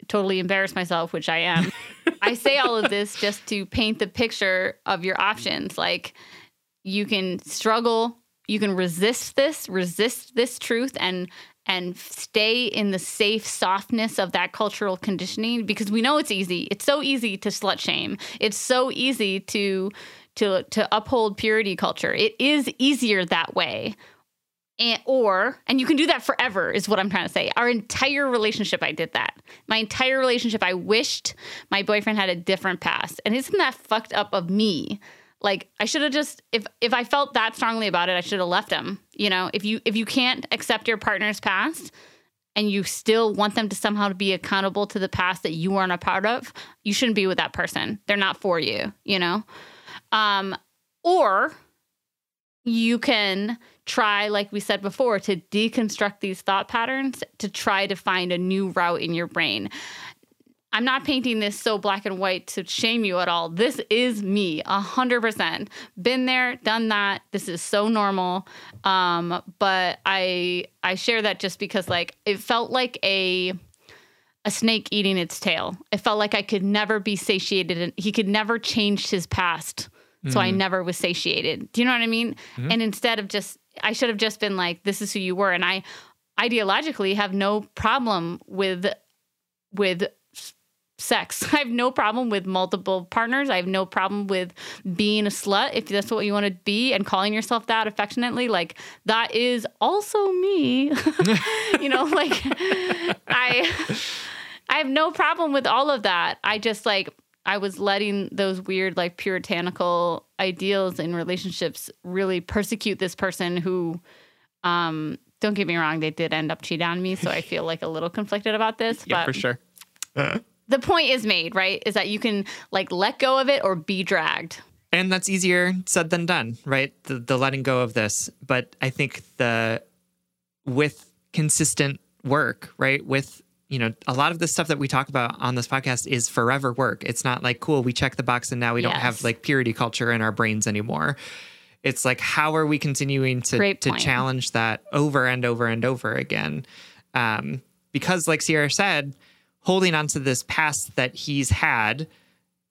totally embarrass myself which i am. I say all of this just to paint the picture of your options. Like you can struggle you can resist this resist this truth and and stay in the safe softness of that cultural conditioning because we know it's easy. It's so easy to slut shame. It's so easy to to to uphold purity culture. It is easier that way. And or and you can do that forever is what i'm trying to say. Our entire relationship i did that. My entire relationship i wished my boyfriend had a different past. And isn't that fucked up of me like i should have just if if i felt that strongly about it i should have left him you know? If you if you can't accept your partner's past and you still want them to somehow be accountable to the past that you weren't a part of you shouldn't be with that person. They're not for you you know? Um or you can try, like we said before, to deconstruct these thought patterns to try to find a new route in your brain. I'm not painting this so black and white to shame you at all. This is me, a hundred percent. Been there, done that. This is so normal. Um, but I I share that just because like it felt like a a snake eating its tail. It felt like I could never be satiated and he could never change his past. So I never was satiated. Do you know what I mean? And instead of just I should have just been like this is who you were and I ideologically have no problem with with sex. I have no problem with multiple partners. I have no problem with being a slut if that's what you want to be and calling yourself that affectionately. Like that is also me. you know, like I I have no problem with all of that. I just like I was letting those weird like puritanical ideals in relationships really persecute this person who um don't get me wrong, they did end up cheating on me, so I feel like a little conflicted about this. Yeah, but for sure. The point is made, right? Is that you can like let go of it or be dragged. And that's easier said than done, right? The, the letting go of this. But I think the with consistent work, right? With you know, a lot of the stuff that we talk about on this podcast is forever work. It's not like cool, we check the box and now we don't have like purity culture in our brains anymore. It's like how are we continuing to to challenge that over and over and over again? Um, because like Sierra said, holding on to this past that he's had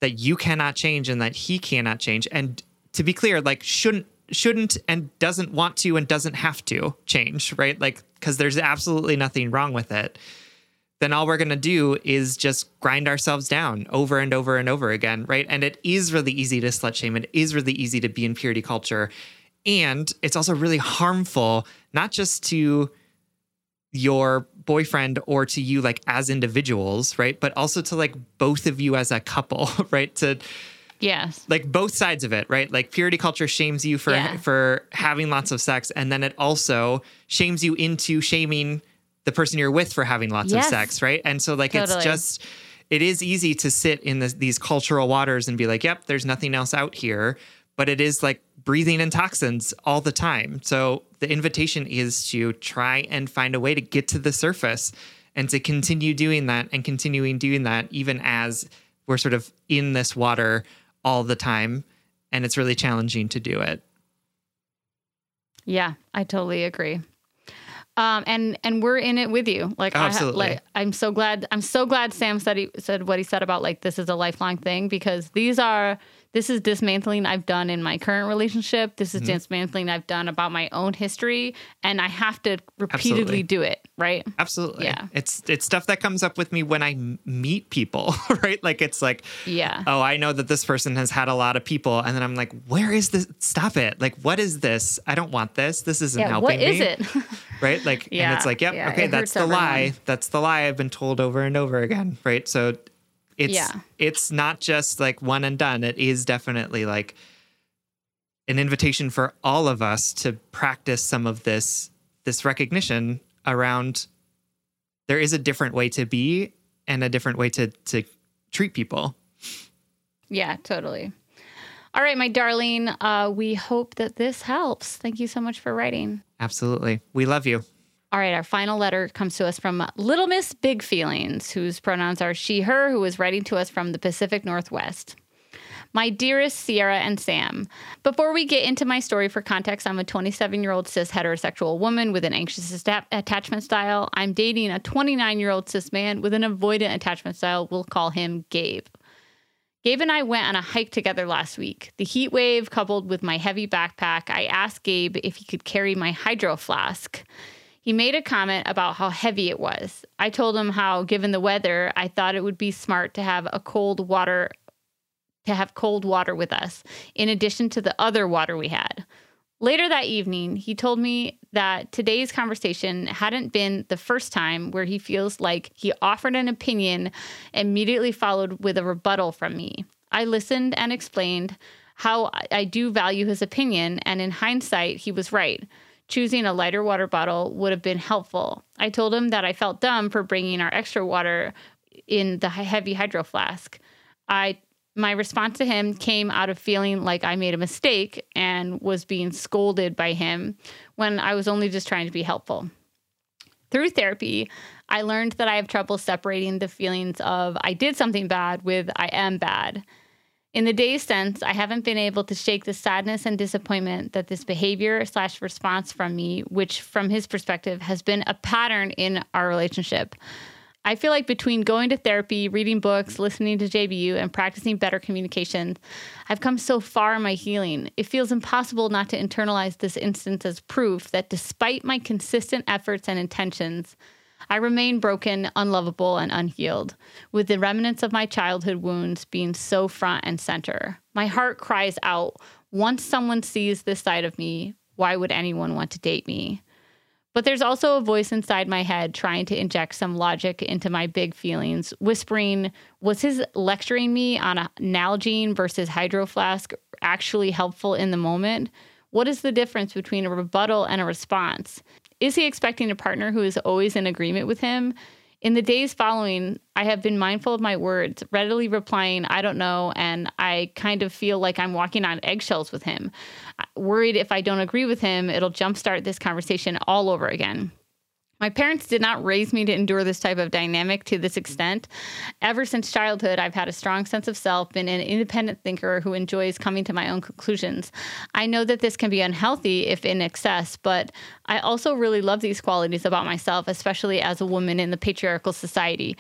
that you cannot change and that he cannot change. And to be clear, like shouldn't shouldn't and doesn't want to and doesn't have to change, right? Like because there's absolutely nothing wrong with it. Then all we're gonna do is just grind ourselves down over and over and over again, right? And it is really easy to slut shame. It is really easy to be in purity culture. And it's also really harmful, not just to your boyfriend or to you like as individuals, right? But also to like both of you as a couple, right? To Yes. like both sides of it, right? Like purity culture shames you for Yeah. for having lots of sex and then it also shames you into shaming the person you're with for having lots Yes. of sex, right? And so like Totally. it's just it is easy to sit in this, these cultural waters and be like, "Yep, there's nothing else out here." But it is like breathing in toxins all the time. So the invitation is to try and find a way to get to the surface and to continue doing that and continuing doing that even as we're sort of in this water all the time and it's really challenging to do it. Yeah, I totally agree. Um, and and we're in it with you. Like, I Absolutely. like I'm so glad. I'm so glad Sam said he said what he said about like this is a lifelong thing because these are this is dismantling I've done in my current relationship. This is Mm-hmm. dismantling I've done about my own history, and I have to repeatedly Absolutely. do it. Right? Absolutely. Yeah. It's it's stuff that comes up with me when I m- meet people, right? Like it's like, Yeah. oh, I know that this person has had a lot of people, and then I'm like, where is this? Stop it! Like, what is this? I don't want this. This isn't yeah. helping What is me. it? right? Like, and Yeah, it's like, yep, yeah, okay, that's the lie. That's the lie I've been told over and over again, right? So it's Yeah. it's not just like one and done. It is definitely like an invitation for all of us to practice some of this this recognition around there is a different way to be and a different way to to treat people. Yeah, totally. All right, my darling. Uh, we hope that this helps. Thank you so much for writing. Absolutely. We love you. All right, our final letter comes to us from Little Miss Big Feelings, whose pronouns are she, her, who is writing to us from the Pacific Northwest. My dearest Sierra and Sam, before we get into my story for context, I'm a 27 year old cis heterosexual woman with an anxious attachment style. I'm dating a 29 year old cis man with an avoidant attachment style. We'll call him Gabe. Gabe and I went on a hike together last week. The heat wave, coupled with my heavy backpack, I asked Gabe if he could carry my hydro flask. He made a comment about how heavy it was. I told him how, given the weather, I thought it would be smart to have a cold water to have cold water with us, in addition to the other water we had. Later that evening, he told me that today's conversation hadn't been the first time where he feels like he offered an opinion immediately followed with a rebuttal from me. I listened and explained how I- do value his opinion, and in hindsight, he was right. Choosing a lighter water bottle would have been helpful. I told him that I felt dumb for bringing our extra water in the heavy hydro flask. I my response to him came out of feeling like I made a mistake and was being scolded by him when I was only just trying to be helpful. Through therapy, I learned that I have trouble separating the feelings of I did something bad with I am bad. In the days since, I haven't been able to shake the sadness and disappointment that this behavior slash response from me, which from his perspective has been a pattern in our relationship. I feel like between going to therapy, reading books, listening to JBU, and practicing better communication, I've come so far in my healing. It feels impossible not to internalize this instance as proof that despite my consistent efforts and intentions, I remain broken, unlovable, and unhealed, with the remnants of my childhood wounds being so front and center. My heart cries out once someone sees this side of me, why would anyone want to date me? But there's also a voice inside my head trying to inject some logic into my big feelings, whispering, was his lecturing me on a Nalgene versus Hydro Flask actually helpful in the moment? What is the difference between a rebuttal and a response? Is he expecting a partner who is always in agreement with him? In the days following, I have been mindful of my words, readily replying, I don't know, and I kind of feel like I'm walking on eggshells with him. Worried if I don't agree with him, it'll jumpstart this conversation all over again. My parents did not raise me to endure this type of dynamic to this extent. Ever since childhood, I've had a strong sense of self, been an independent thinker who enjoys coming to my own conclusions. I know that this can be unhealthy if in excess, but I also really love these qualities about myself, especially as a woman in the patriarchal society.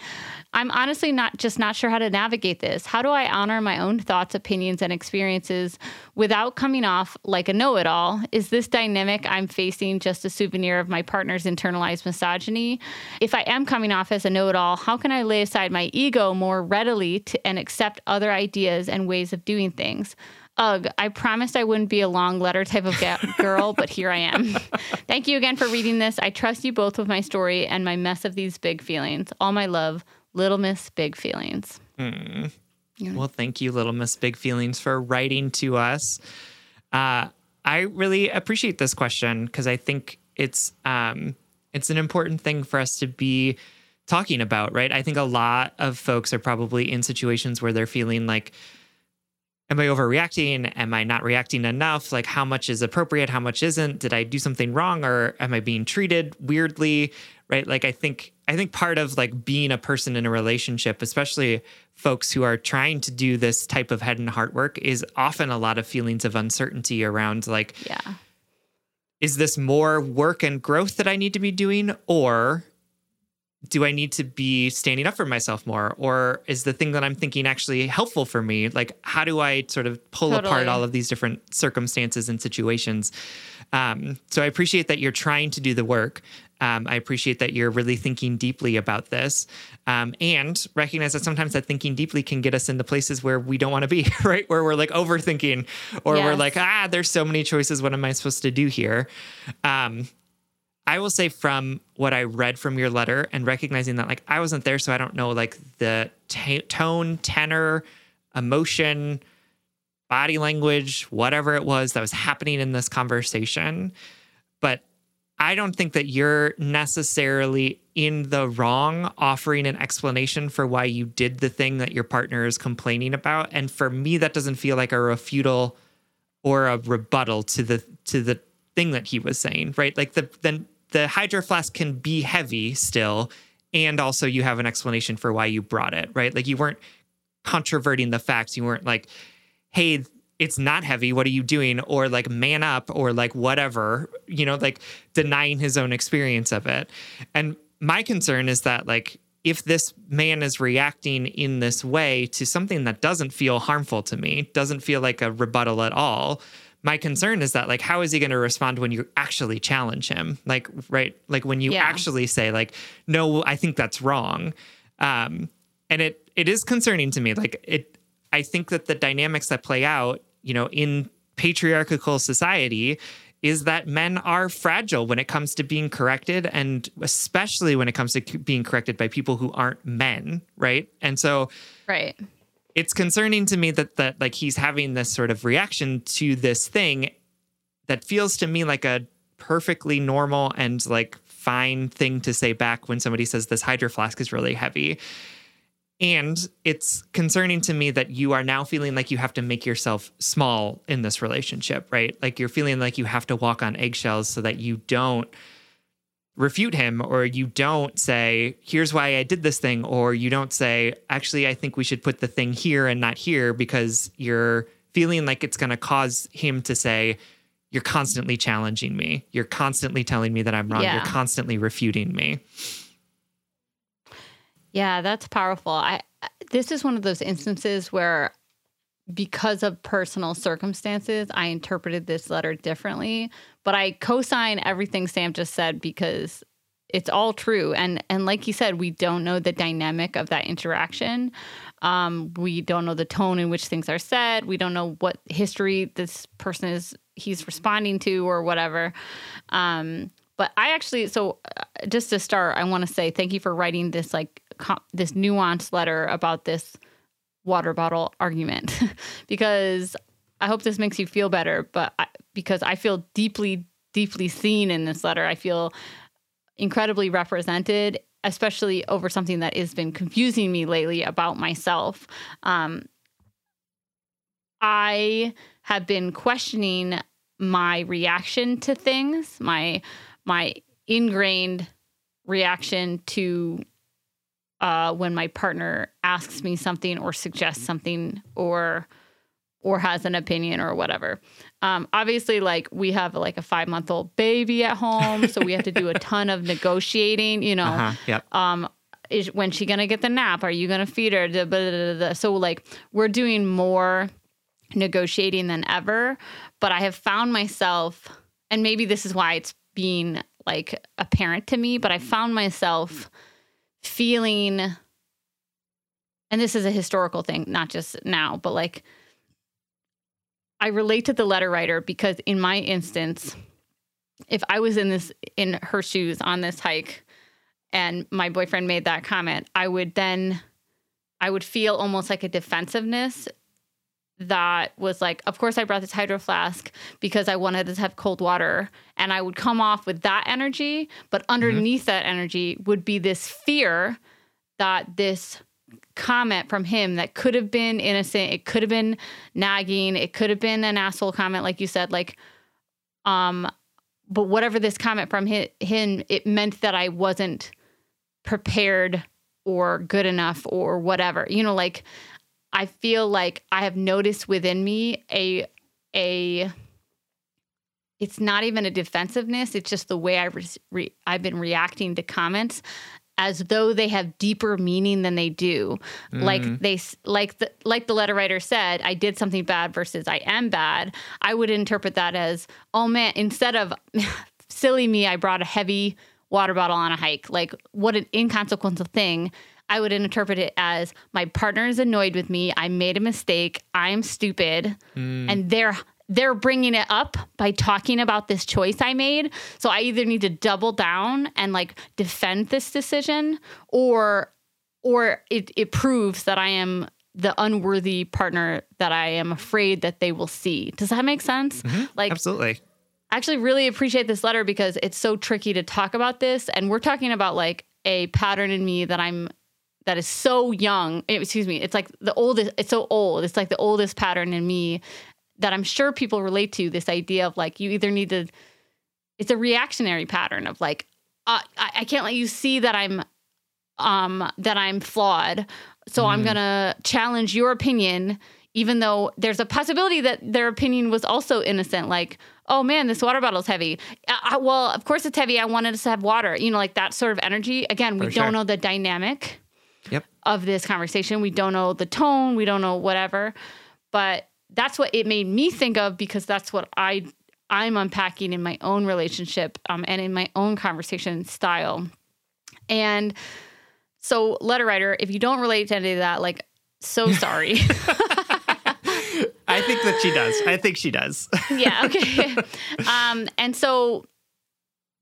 I'm honestly not just not sure how to navigate this. How do I honor my own thoughts, opinions, and experiences without coming off like a know it all? Is this dynamic I'm facing just a souvenir of my partner's internalized misogyny? If I am coming off as a know it all, how can I lay aside my ego more readily to, and accept other ideas and ways of doing things? Ugh, I promised I wouldn't be a long letter type of ga- girl, but here I am. Thank you again for reading this. I trust you both with my story and my mess of these big feelings. All my love, Little Miss Big Feelings. Well, thank you, Little Miss Big Feelings, for writing to us. Uh, I really appreciate this question because I think it's um, it's an important thing for us to be talking about, right? I think a lot of folks are probably in situations where they're feeling like, am I overreacting? Am I not reacting enough? Like, how much is appropriate? How much isn't? Did I do something wrong, or am I being treated weirdly? Right? Like, I think I think part of like being a person in a relationship, especially folks who are trying to do this type of head and heart work, is often a lot of feelings of uncertainty around like Yeah. is this more work and growth that I need to be doing? Or do I need to be standing up for myself more? Or is the thing that I'm thinking actually helpful for me? Like, how do I sort of pull totally. apart all of these different circumstances and situations? Um, so I appreciate that you're trying to do the work. Um, I appreciate that you're really thinking deeply about this um, and recognize that sometimes that thinking deeply can get us into places where we don't want to be, right? Where we're like overthinking or yes. we're like, ah, there's so many choices. What am I supposed to do here? Um, I will say from what I read from your letter and recognizing that like I wasn't there, so I don't know like the t- tone, tenor, emotion, body language, whatever it was that was happening in this conversation. But I don't think that you're necessarily in the wrong offering an explanation for why you did the thing that your partner is complaining about. And for me, that doesn't feel like a refutal or a rebuttal to the to the thing that he was saying, right? Like the then the hydro flask can be heavy still, and also you have an explanation for why you brought it, right? Like you weren't controverting the facts. You weren't like, hey, it's not heavy. What are you doing? Or like man up or like whatever, you know, like denying his own experience of it. And my concern is that like if this man is reacting in this way to something that doesn't feel harmful to me, doesn't feel like a rebuttal at all, my concern is that like how is he going to respond when you actually challenge him like right like when you yeah. actually say like no i think that's wrong um and it it is concerning to me like it i think that the dynamics that play out you know in patriarchal society is that men are fragile when it comes to being corrected and especially when it comes to being corrected by people who aren't men right and so right it's concerning to me that that like he's having this sort of reaction to this thing that feels to me like a perfectly normal and like fine thing to say back when somebody says this hydro flask is really heavy. And it's concerning to me that you are now feeling like you have to make yourself small in this relationship, right? Like you're feeling like you have to walk on eggshells so that you don't refute him or you don't say here's why i did this thing or you don't say actually i think we should put the thing here and not here because you're feeling like it's going to cause him to say you're constantly challenging me you're constantly telling me that i'm wrong yeah. you're constantly refuting me yeah that's powerful i this is one of those instances where because of personal circumstances, I interpreted this letter differently. But I co-sign everything Sam just said because it's all true. And and like you said, we don't know the dynamic of that interaction. Um, we don't know the tone in which things are said. We don't know what history this person is he's responding to or whatever. Um, but I actually, so uh, just to start, I want to say thank you for writing this like this nuanced letter about this water bottle argument because I hope this makes you feel better. But I, because I feel deeply, deeply seen in this letter, I feel incredibly represented, especially over something that has been confusing me lately about myself. Um, I have been questioning my reaction to things, my my ingrained reaction to uh, when my partner asks me something or suggests something or or has an opinion or whatever. Um, obviously, like we have like a five month old baby at home, so we have to do a ton of negotiating. You know, uh-huh, yep. um, is when she gonna get the nap? Are you gonna feed her? So like we're doing more negotiating than ever. But I have found myself, and maybe this is why it's being like apparent to me, but I found myself feeling and this is a historical thing, not just now, but like I relate to the letter writer because in my instance, if I was in this in her shoes on this hike and my boyfriend made that comment, I would then I would feel almost like a defensiveness that was like, of course, I brought this hydro flask because I wanted to have cold water. And I would come off with that energy. But mm-hmm. underneath mm-hmm. that energy would be this fear that this comment from him that could have been innocent, it could have been nagging, it could have been an asshole comment, like you said, like, um, but whatever this comment from him, it meant that I wasn't prepared or good enough or whatever. You know, like I feel like I have noticed within me a a it's not even a defensiveness. It's just the way I re- I've been reacting to comments as though they have deeper meaning than they do. Like mm. they like the like the letter writer said, I did something bad versus I am bad. I would interpret that as, oh man, instead of silly me, I brought a heavy water bottle on a hike. Like what an inconsequential thing. I would interpret it as my partner is annoyed with me. I made a mistake. I'm stupid, hmm. and they're they're bringing it up by talking about this choice I made. So I either need to double down and like defend this decision, or or it it proves that I am the unworthy partner that I am afraid that they will see. Does that make sense? Mm-hmm. Like Absolutely. I actually really appreciate this letter because it's so tricky to talk about this. And we're talking about like a pattern in me that I'm that is so young. eh, Excuse me. It's like the oldest, it's so old. It's like the oldest pattern in me that I'm sure people relate to this idea of like you either need to it's a reactionary pattern of like uh, I, I can't let you see that I'm um that I'm flawed. So I'm going to challenge your opinion even though there's a possibility that their opinion was also innocent like oh man this water bottle's heavy uh, uh, well of course it's heavy i wanted us to have water you know like that sort of energy again we For don't sure. know the dynamic Yep. of this conversation we don't know the tone we don't know whatever but that's what it made me think of because that's what i i'm unpacking in my own relationship um, and in my own conversation style and so letter writer if you don't relate to any of that like so sorry I think that she does. I think she does. yeah okay um and so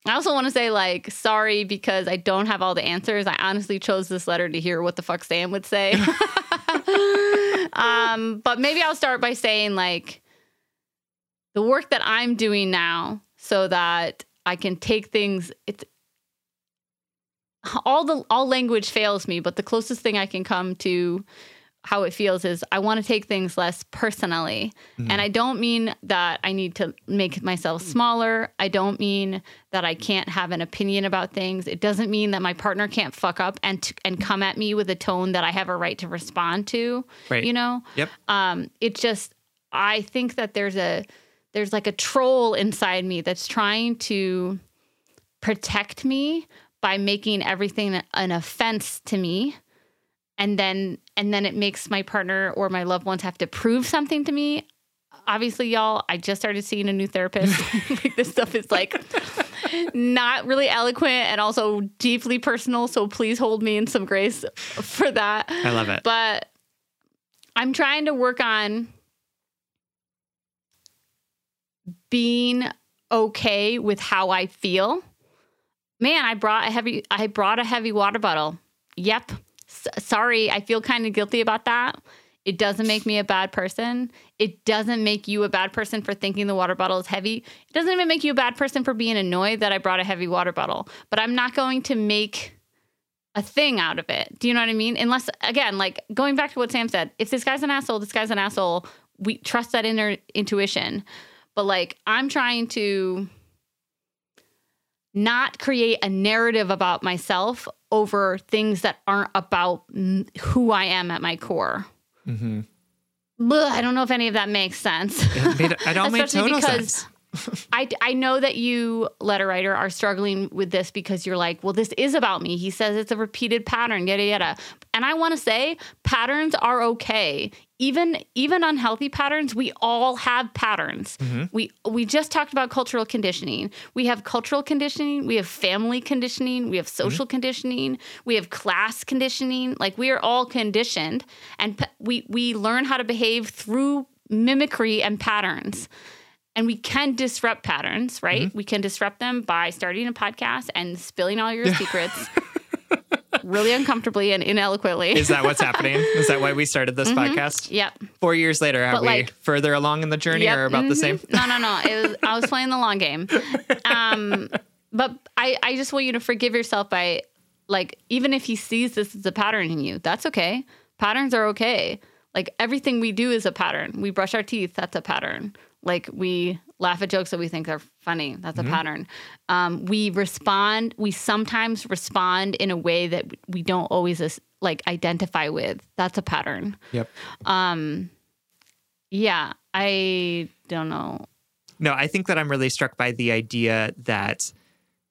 i also want to say like sorry because i don't have all the answers. I honestly chose this letter to hear what the fuck sam would say. Um but maybe i'll start by saying like the work that i'm doing now so that i can take things it's all the all language fails me but the closest thing i can come to how it feels is I want to take things less personally. And I don't mean that I need to make myself smaller. I don't mean that I can't have an opinion about things. It doesn't mean that my partner can't fuck up and t- and come at me with a tone that I have a right to respond to. Right. You know? Yep. um, it just I think that there's a there's like a troll inside me that's trying to protect me by making everything an offense to me and then and then it makes my partner or my loved ones have to prove something to me obviously y'all i just started seeing a new therapist like this stuff is like not really eloquent and also deeply personal so please hold me in some grace for that I love it. but I'm trying to work on being okay with how I feel. Man, I brought a heavy I brought a heavy water bottle. Yep. Sorry, I feel kind of guilty about that. It doesn't make me a bad person. It doesn't make you a bad person for thinking the water bottle is heavy. It doesn't even make you a bad person for being annoyed that I brought a heavy water bottle. But I'm not going to make a thing out of it. Do you know what I mean? Unless again, like going back to what Sam said, if this guy's an asshole, this guy's an asshole. We trust that inner intuition. But like I'm trying to not create a narrative about myself over things that aren't about who I am at my core. Mm-hmm. Ugh, I don't know if any of that makes sense. It, made, it all made total because sense. I, I know that you, letter writer, are struggling with this because you're like, well, this is about me. He says it's a repeated pattern, yada yada. And I want to say patterns are okay. Even even unhealthy patterns, we all have patterns. Mm-hmm. We we just talked about cultural conditioning. We have cultural conditioning, we have family conditioning, we have mm-hmm. social conditioning, we have class conditioning. Like we are all conditioned and we we learn how to behave through mimicry and patterns and we can disrupt patterns, right? Mm-hmm. We can disrupt them by starting a podcast and spilling all your secrets really uncomfortably and ineloquently. Is that what's happening? Is that why we started this podcast? yep. Four years later, are But, we like- further along in the journey Yep. or about the Mhm. same? No, no, no. It was, I was playing the long game. Um, but I, I just want you to forgive yourself by, like, even if he sees this as a pattern in you, that's okay. Patterns are okay. Like, everything we do is a pattern. We brush our teeth, that's a pattern. Like, we laugh at jokes that we think are funny, that's a pattern. Um, we respond, we sometimes respond in a way that we don't always, like, identify with. That's a pattern. Yep. Um, Yeah, I don't know. no, I think that I'm really struck by the idea that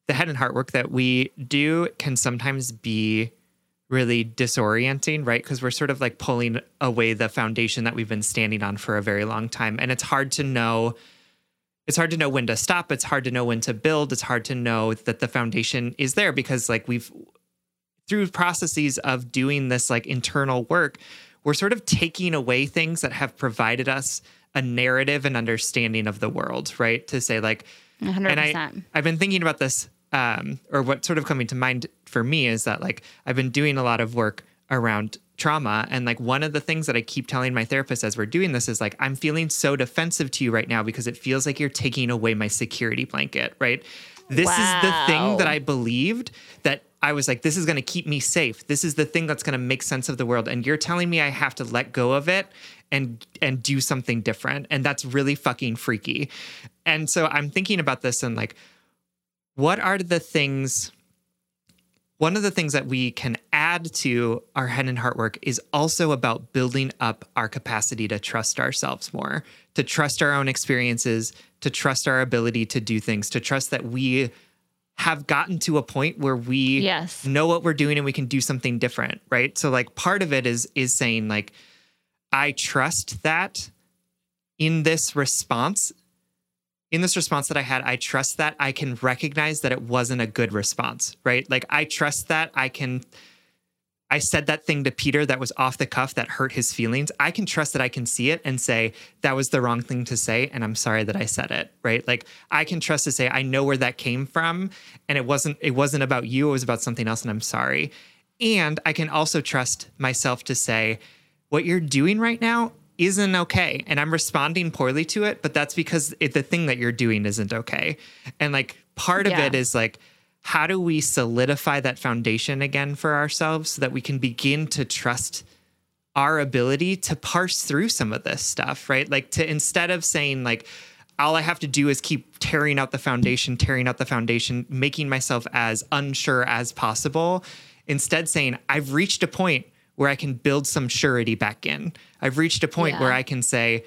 the head and heart work that we do can sometimes be really disorienting, right? Because we're sort of like pulling away the foundation that we've been standing on for a very long time. And it's hard to know. It's hard to know when to stop. It's hard to know when to build. It's hard to know that the foundation is there because, like, we've through processes of doing this like internal work, we're sort of taking away things that have provided us a narrative and understanding of the world, right? To say like, 100%. and I, I've been thinking about this, um, or what's sort of coming to mind for me is that like I've been doing a lot of work around trauma, and like one of the things that I keep telling my therapist as we're doing this is like I'm feeling so defensive to you right now because it feels like you're taking away my security blanket, right? This is the thing that I believed that I was like, this is going to keep me safe. This is the thing that's going to make sense of the world. And you're telling me I have to let go of it and and do something different. And that's really fucking freaky. And so I'm thinking about this and like, what are the things? One of the things that we can add to our head and heart work is also about building up our capacity to trust ourselves more, to trust our own experiences, to trust our ability to do things, to trust that we have gotten to a point where we Yes. know what we're doing and we can do something different, right? So like part of it is is saying like I trust that in this response in this response that I had, I trust that I can recognize that it wasn't a good response, right? Like I trust that I can I said that thing to Peter that was off the cuff that hurt his feelings. I can trust that I can see it and say that was the wrong thing to say and I'm sorry that I said it, right? Like I can trust to say I know where that came from and it wasn't it wasn't about you, it was about something else and I'm sorry. And I can also trust myself to say what you're doing right now isn't okay and I'm responding poorly to it, but that's because it, the thing that you're doing isn't okay. And like part of Yeah. it is like how do we solidify that foundation again for ourselves so that we can begin to trust our ability to parse through some of this stuff, right? Like to instead of saying like all I have to do is keep tearing out the foundation, tearing out the foundation, making myself as unsure as possible, instead saying I've reached a point where I can build some surety back in. I've reached a point Yeah. where I can say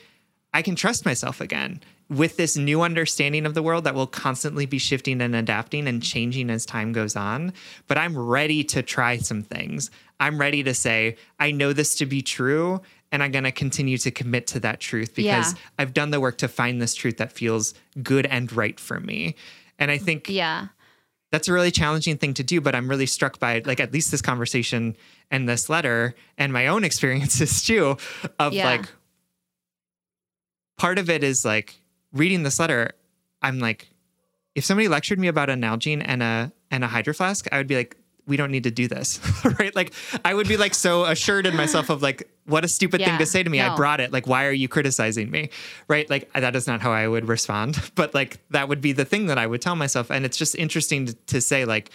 I can trust myself again with this new understanding of the world that will constantly be shifting and adapting and changing as time goes on. But I'm ready to try some things. I'm ready to say, I know this to be true, and I'm going to continue to commit to that truth because Yeah. I've done the work to find this truth that feels good and right for me. And I think Yeah. That's a really challenging thing to do but i'm really struck by like at least this conversation and this letter and my own experiences too of Yeah. like part of it is like reading this letter i'm like if somebody lectured me about a Nalgene and a and a hydro flask i would be like we don't need to do this right? Like i would be like so assured in myself of like what a stupid thing to say to me. I brought it. Like why are you criticizing me? Right? Like that is not how i would respond but like that would be the thing that i would tell myself. And it's just interesting to, to say like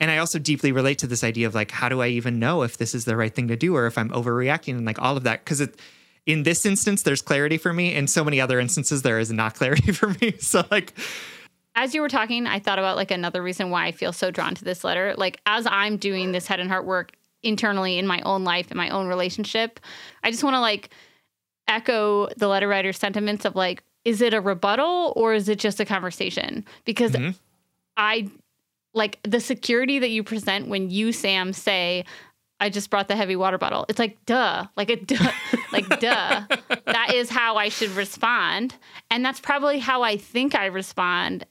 and I also deeply relate to this idea of like, how do I even know if this is the right thing to do or if I'm overreacting and like all of that? Because it, in this instance, there's clarity for me. In so many other instances, there is not clarity for me. So like, as you were talking, I thought about like another reason why I feel so drawn to this letter. Like as I'm doing this head and heart work internally in my own life, in my own relationship, I just want to like echo the letter writer's sentiments of like, is it a rebuttal or is it just a conversation? Because Mhm. I like the security that you present when you, Sam, say, I just brought the heavy water bottle. It's like, duh, like a duh, like duh. That is how I should respond. And that's probably how I think I respond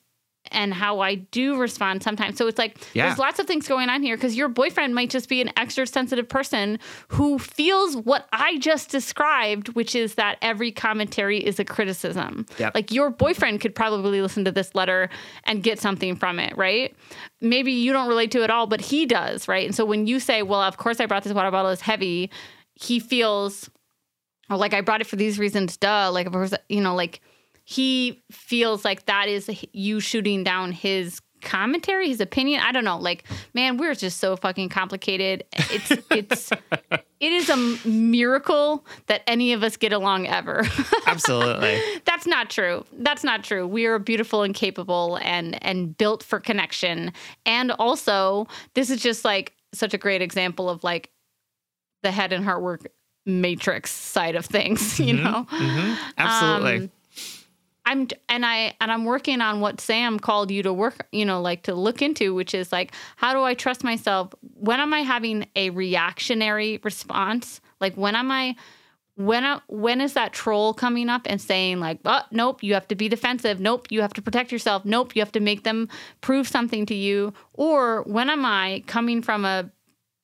and how I do respond sometimes. So it's like Yeah. there's lots of things going on here because your boyfriend might just be an extra sensitive person who feels what I just described, which is that every commentary is a criticism. Yep. Like your boyfriend could probably listen to this letter and get something from it, right? Maybe you don't relate to it all, but he does, right? And so when you say, "Well, of course I brought this water bottle it's heavy," he feels or like I brought it for these reasons, duh. Like of course, you know, like he feels like that is you shooting down his commentary, his opinion. I don't know. Like, man, we're just so fucking complicated. It's it's it is a miracle that any of us get along ever. absolutely. That's not true. That's not true. We are beautiful and capable and and built for connection. And also, this is just like such a great example of like the head and heart work matrix side of things, you know. Mhm. Absolutely. Um, I'm and I and I'm working on what Sam called you to work, you know, like to look into, which is like how do I trust myself? When am I having a reactionary response? Like when am I when when is that troll coming up and saying like, "Oh, nope, you have to be defensive. Nope, you have to protect yourself. Nope, you have to make them prove something to you." Or when am I coming from a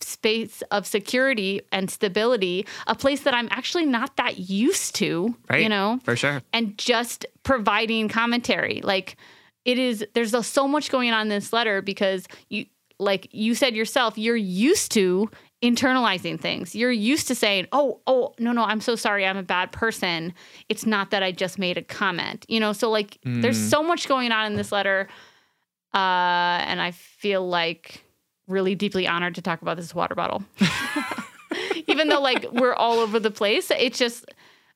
space of security and stability, a place that I'm actually not that used to, Right. you know? For sure. and just providing commentary. Like it is there's so much going on in this letter because you like you said yourself, you're used to internalizing things. You're used to saying, "Oh, oh, no, no, I'm so sorry. I'm a bad person. It's not that I just made a comment." You know, so like there's so much going on in this letter uh and I feel like really deeply honored to talk about this water bottle. Even though like we're all over the place, it's just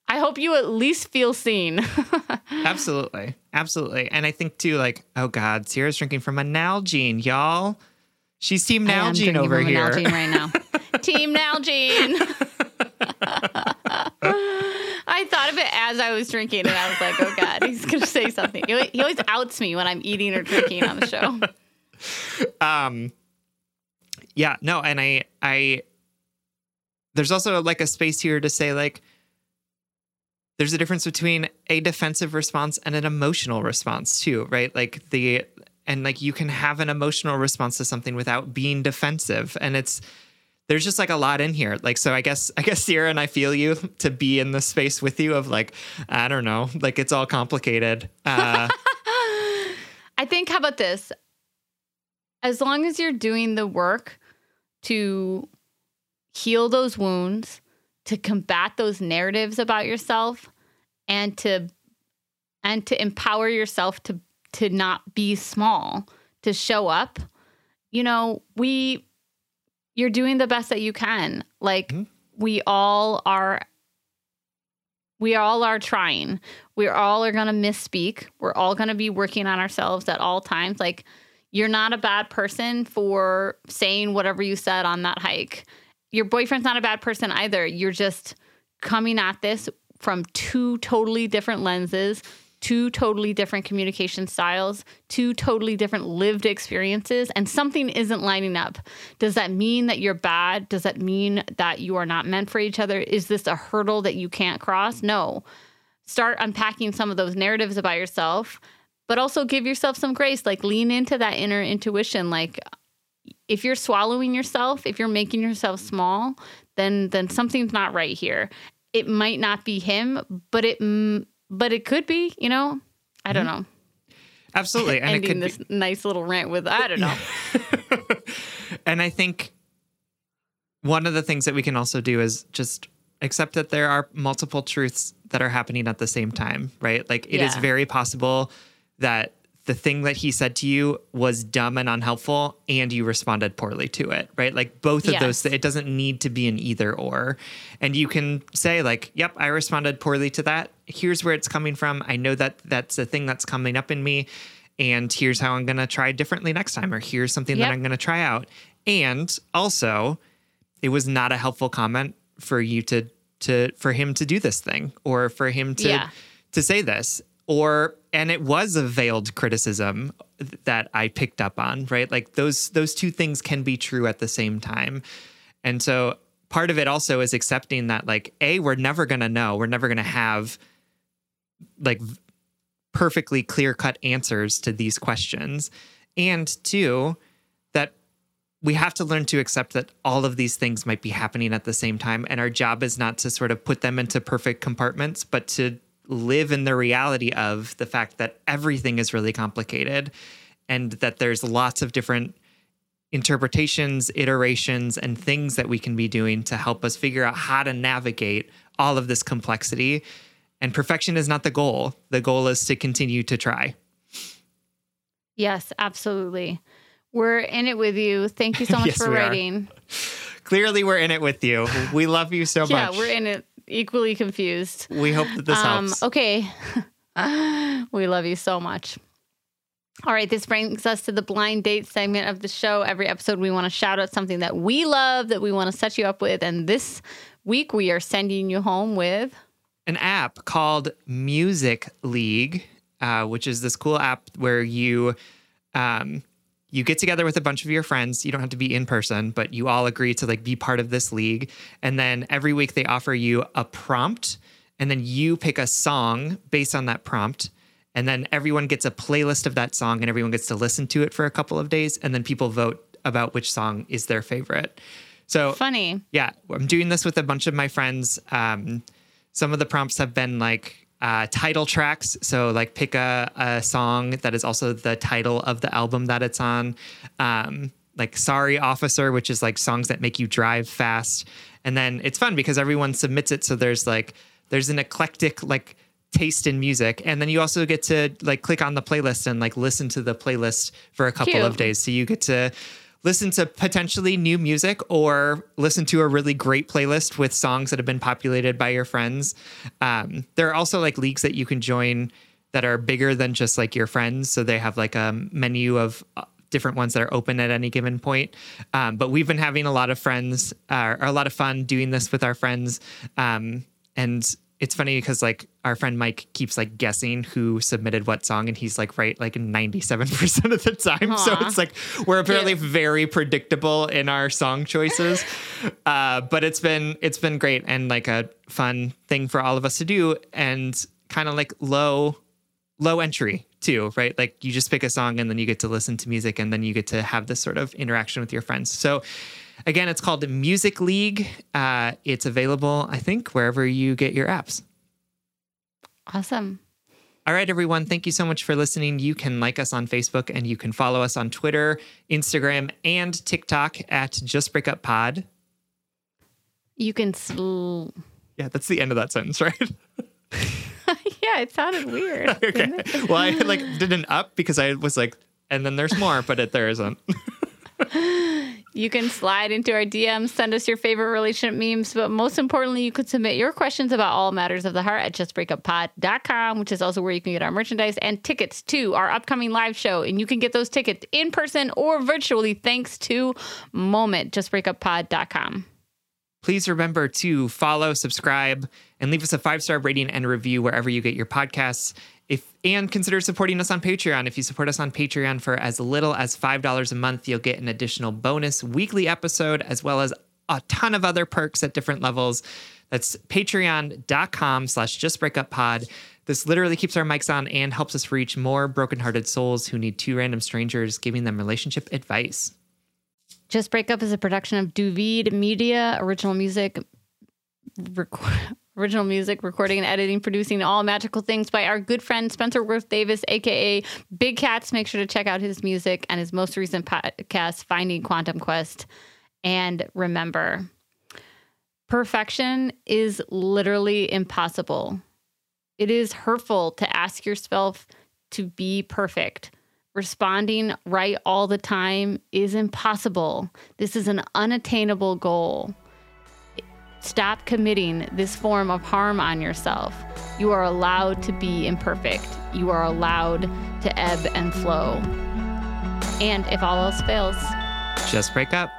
I hope you at least feel seen. Absolutely. Absolutely. And I think too, like, oh God, Sierra's drinking from a Nalgene, y'all. She's team Nalgene over from here. Nalgene right now. Team Nalgene. I thought of it as I was drinking, and I was like, "Oh God, he's gonna say something." He always outs me when I'm eating or drinking on the show. um yeah no and i i there's also like a space here to say like there's a difference between a defensive response and an emotional response too right like the and like you can have an emotional response to something without being defensive and it's there's just like a lot in here like so i guess i guess sierra and i feel you to be in the space with you of like i don't know like it's all complicated uh I think. How about this? As long as you're doing the work to heal those wounds, to combat those narratives about yourself, and to and to empower yourself to to not be small, to show up, you know, we you're doing the best that you can. Like Mhm. we all are we all are trying. We all are going to misspeak. We're all going to be working on ourselves at all times. Like you're not a bad person for saying whatever you said on that hike. Your boyfriend's not a bad person either. You're just coming at this from two totally different lenses, two totally different communication styles, two totally different lived experiences, and something isn't lining up. Does that mean that you're bad? Does that mean that you are not meant for each other? Is this a hurdle that you can't cross? No. Start unpacking some of those narratives about yourself, but also give yourself some grace. Like lean into that inner intuition. Like if you're swallowing yourself, if you're making yourself small, then then something's not right here. It might not be him, but it but it could be. You know, I don't mm-hmm. know. absolutely and it Ending could be- this nice little rant with I don't know. and I think one of the things that we can also do is just accept that there are multiple truths that are happening at the same time, right? Like it is Yeah. very possible that the thing that he said to you was dumb and unhelpful and you responded poorly to it, right? Like both of Yes. those it doesn't need to be an either or. And you can say like, "Yep, I responded poorly to that. Here's where it's coming from. I know that that's a thing that's coming up in me." And here's how I'm going to try differently next time, or here's something Yep. that I'm going to try out. And also, it was not a helpful comment for you to to for him to do this thing or for him to Yeah. to say this or and it was a veiled criticism that I picked up on, right? Like those those two things can be true at the same time. And so part of it also is accepting that like a we're never going to know, we're never going to have like perfectly clear-cut answers to these questions. And two, that we have to learn to accept that all of these things might be happening at the same time. And our job is not to sort of put them into perfect compartments, but to live in the reality of the fact that everything is really complicated and that there's lots of different interpretations, iterations, and things that we can be doing to help us figure out how to navigate all of this complexity. And perfection is not the goal. The goal is to continue to try. yes, absolutely. We're in it with you. Thank you so much Yes, for we are. writing. Clearly, we're in it with you. We love you so Yeah, much. Yeah, we're in it equally confused. we hope that this um, helps. Okay. we love you so much. All right, this brings us to the blind date segment of the show. Every episode, we want to shout out something that we love, that we want to set you up with. And this week, we are sending you home with An app called Music League. uh, which is this cool app where you um, you get together with a bunch of your friends. You don't have to be in person, but you all agree to like be part of this league. And then every week they offer you a prompt, and then you pick a song based on that prompt. And then everyone gets a playlist of that song, and everyone gets to listen to it for a couple of days. And then people vote about which song is their favorite. So Funny. yeah, I'm doing this with a bunch of my friends. Um, some of the prompts have been like uh, title tracks. So, like, pick a, a song that is also the title of the album that it's on. Um, like, Sorry Officer, which is like songs that make you drive fast. And then it's fun because everyone submits it. So, there's like, there's an eclectic, like, taste in music and then you also get to like click on the playlist and like listen to the playlist for a couple Cute. of days so you get to listen to potentially new music or listen to a really great playlist with songs that have been populated by your friends. Um, there are also like leagues that you can join that are bigger than just like your friends. So they have like a menu of uh, different ones that are open at any given point. Um, but we've been having a lot of friends, uh, or a lot of fun doing this with our friends. Um, and it's funny because like our friend Mike keeps like guessing who submitted what song, and he's like right like 97% of the time. So it's like we're apparently Cute. very predictable in our song choices. uh, but it's been it's been great and like a fun thing for all of us to do and kind of like low low entry too, right? Like you just pick a song and then you get to listen to music and then you get to have this sort of interaction with your friends. So again, it's called Music League. Uh, it's available, I think, wherever you get your apps. Awesome. All right, everyone. Thank you so much for listening. You can like us on Facebook and you can follow us on Twitter, Instagram, and TikTok at Just Break Up Pod. You can. Sl- Yeah, that's the end of that sentence, right? yeah, it sounded weird. okay. Well, I like did an up because I was like, and then there's more, but it, there isn't. You can slide into our DMs, send us your favorite relationship memes, but most importantly, you could submit your questions about all matters of the heart at justbreakuppod.com, which is also where you can get our merchandise and tickets to our upcoming live show. And you can get those tickets in person or virtually thanks to Moment, justbreakuppod.com. Please remember to follow, subscribe, and leave us a five star rating and review wherever you get your podcasts. If and consider supporting us on Patreon. If you support us on Patreon for as little as five dollars a month, you'll get an additional bonus weekly episode as well as a ton of other perks at different levels. That's patreon.com slash justbreakuppod. This literally keeps our mics on and helps us reach more brokenhearted souls who need two random strangers giving them relationship advice. Just Break Up is a production of Duvid Media, original music, rec- original music, recording and editing, producing all magical things by our good friend Spencer Wirth-Davis, aka Big Cats. Make sure to check out his music and his most recent podcast, Finding Quantum Quest. And remember, perfection is literally impossible. It is hurtful to ask yourself to be perfect. Responding right all the time is impossible. This is an unattainable goal. Stop committing this form of harm on yourself. You are allowed to be imperfect. You are allowed to ebb and flow. And if all else fails, Just break up.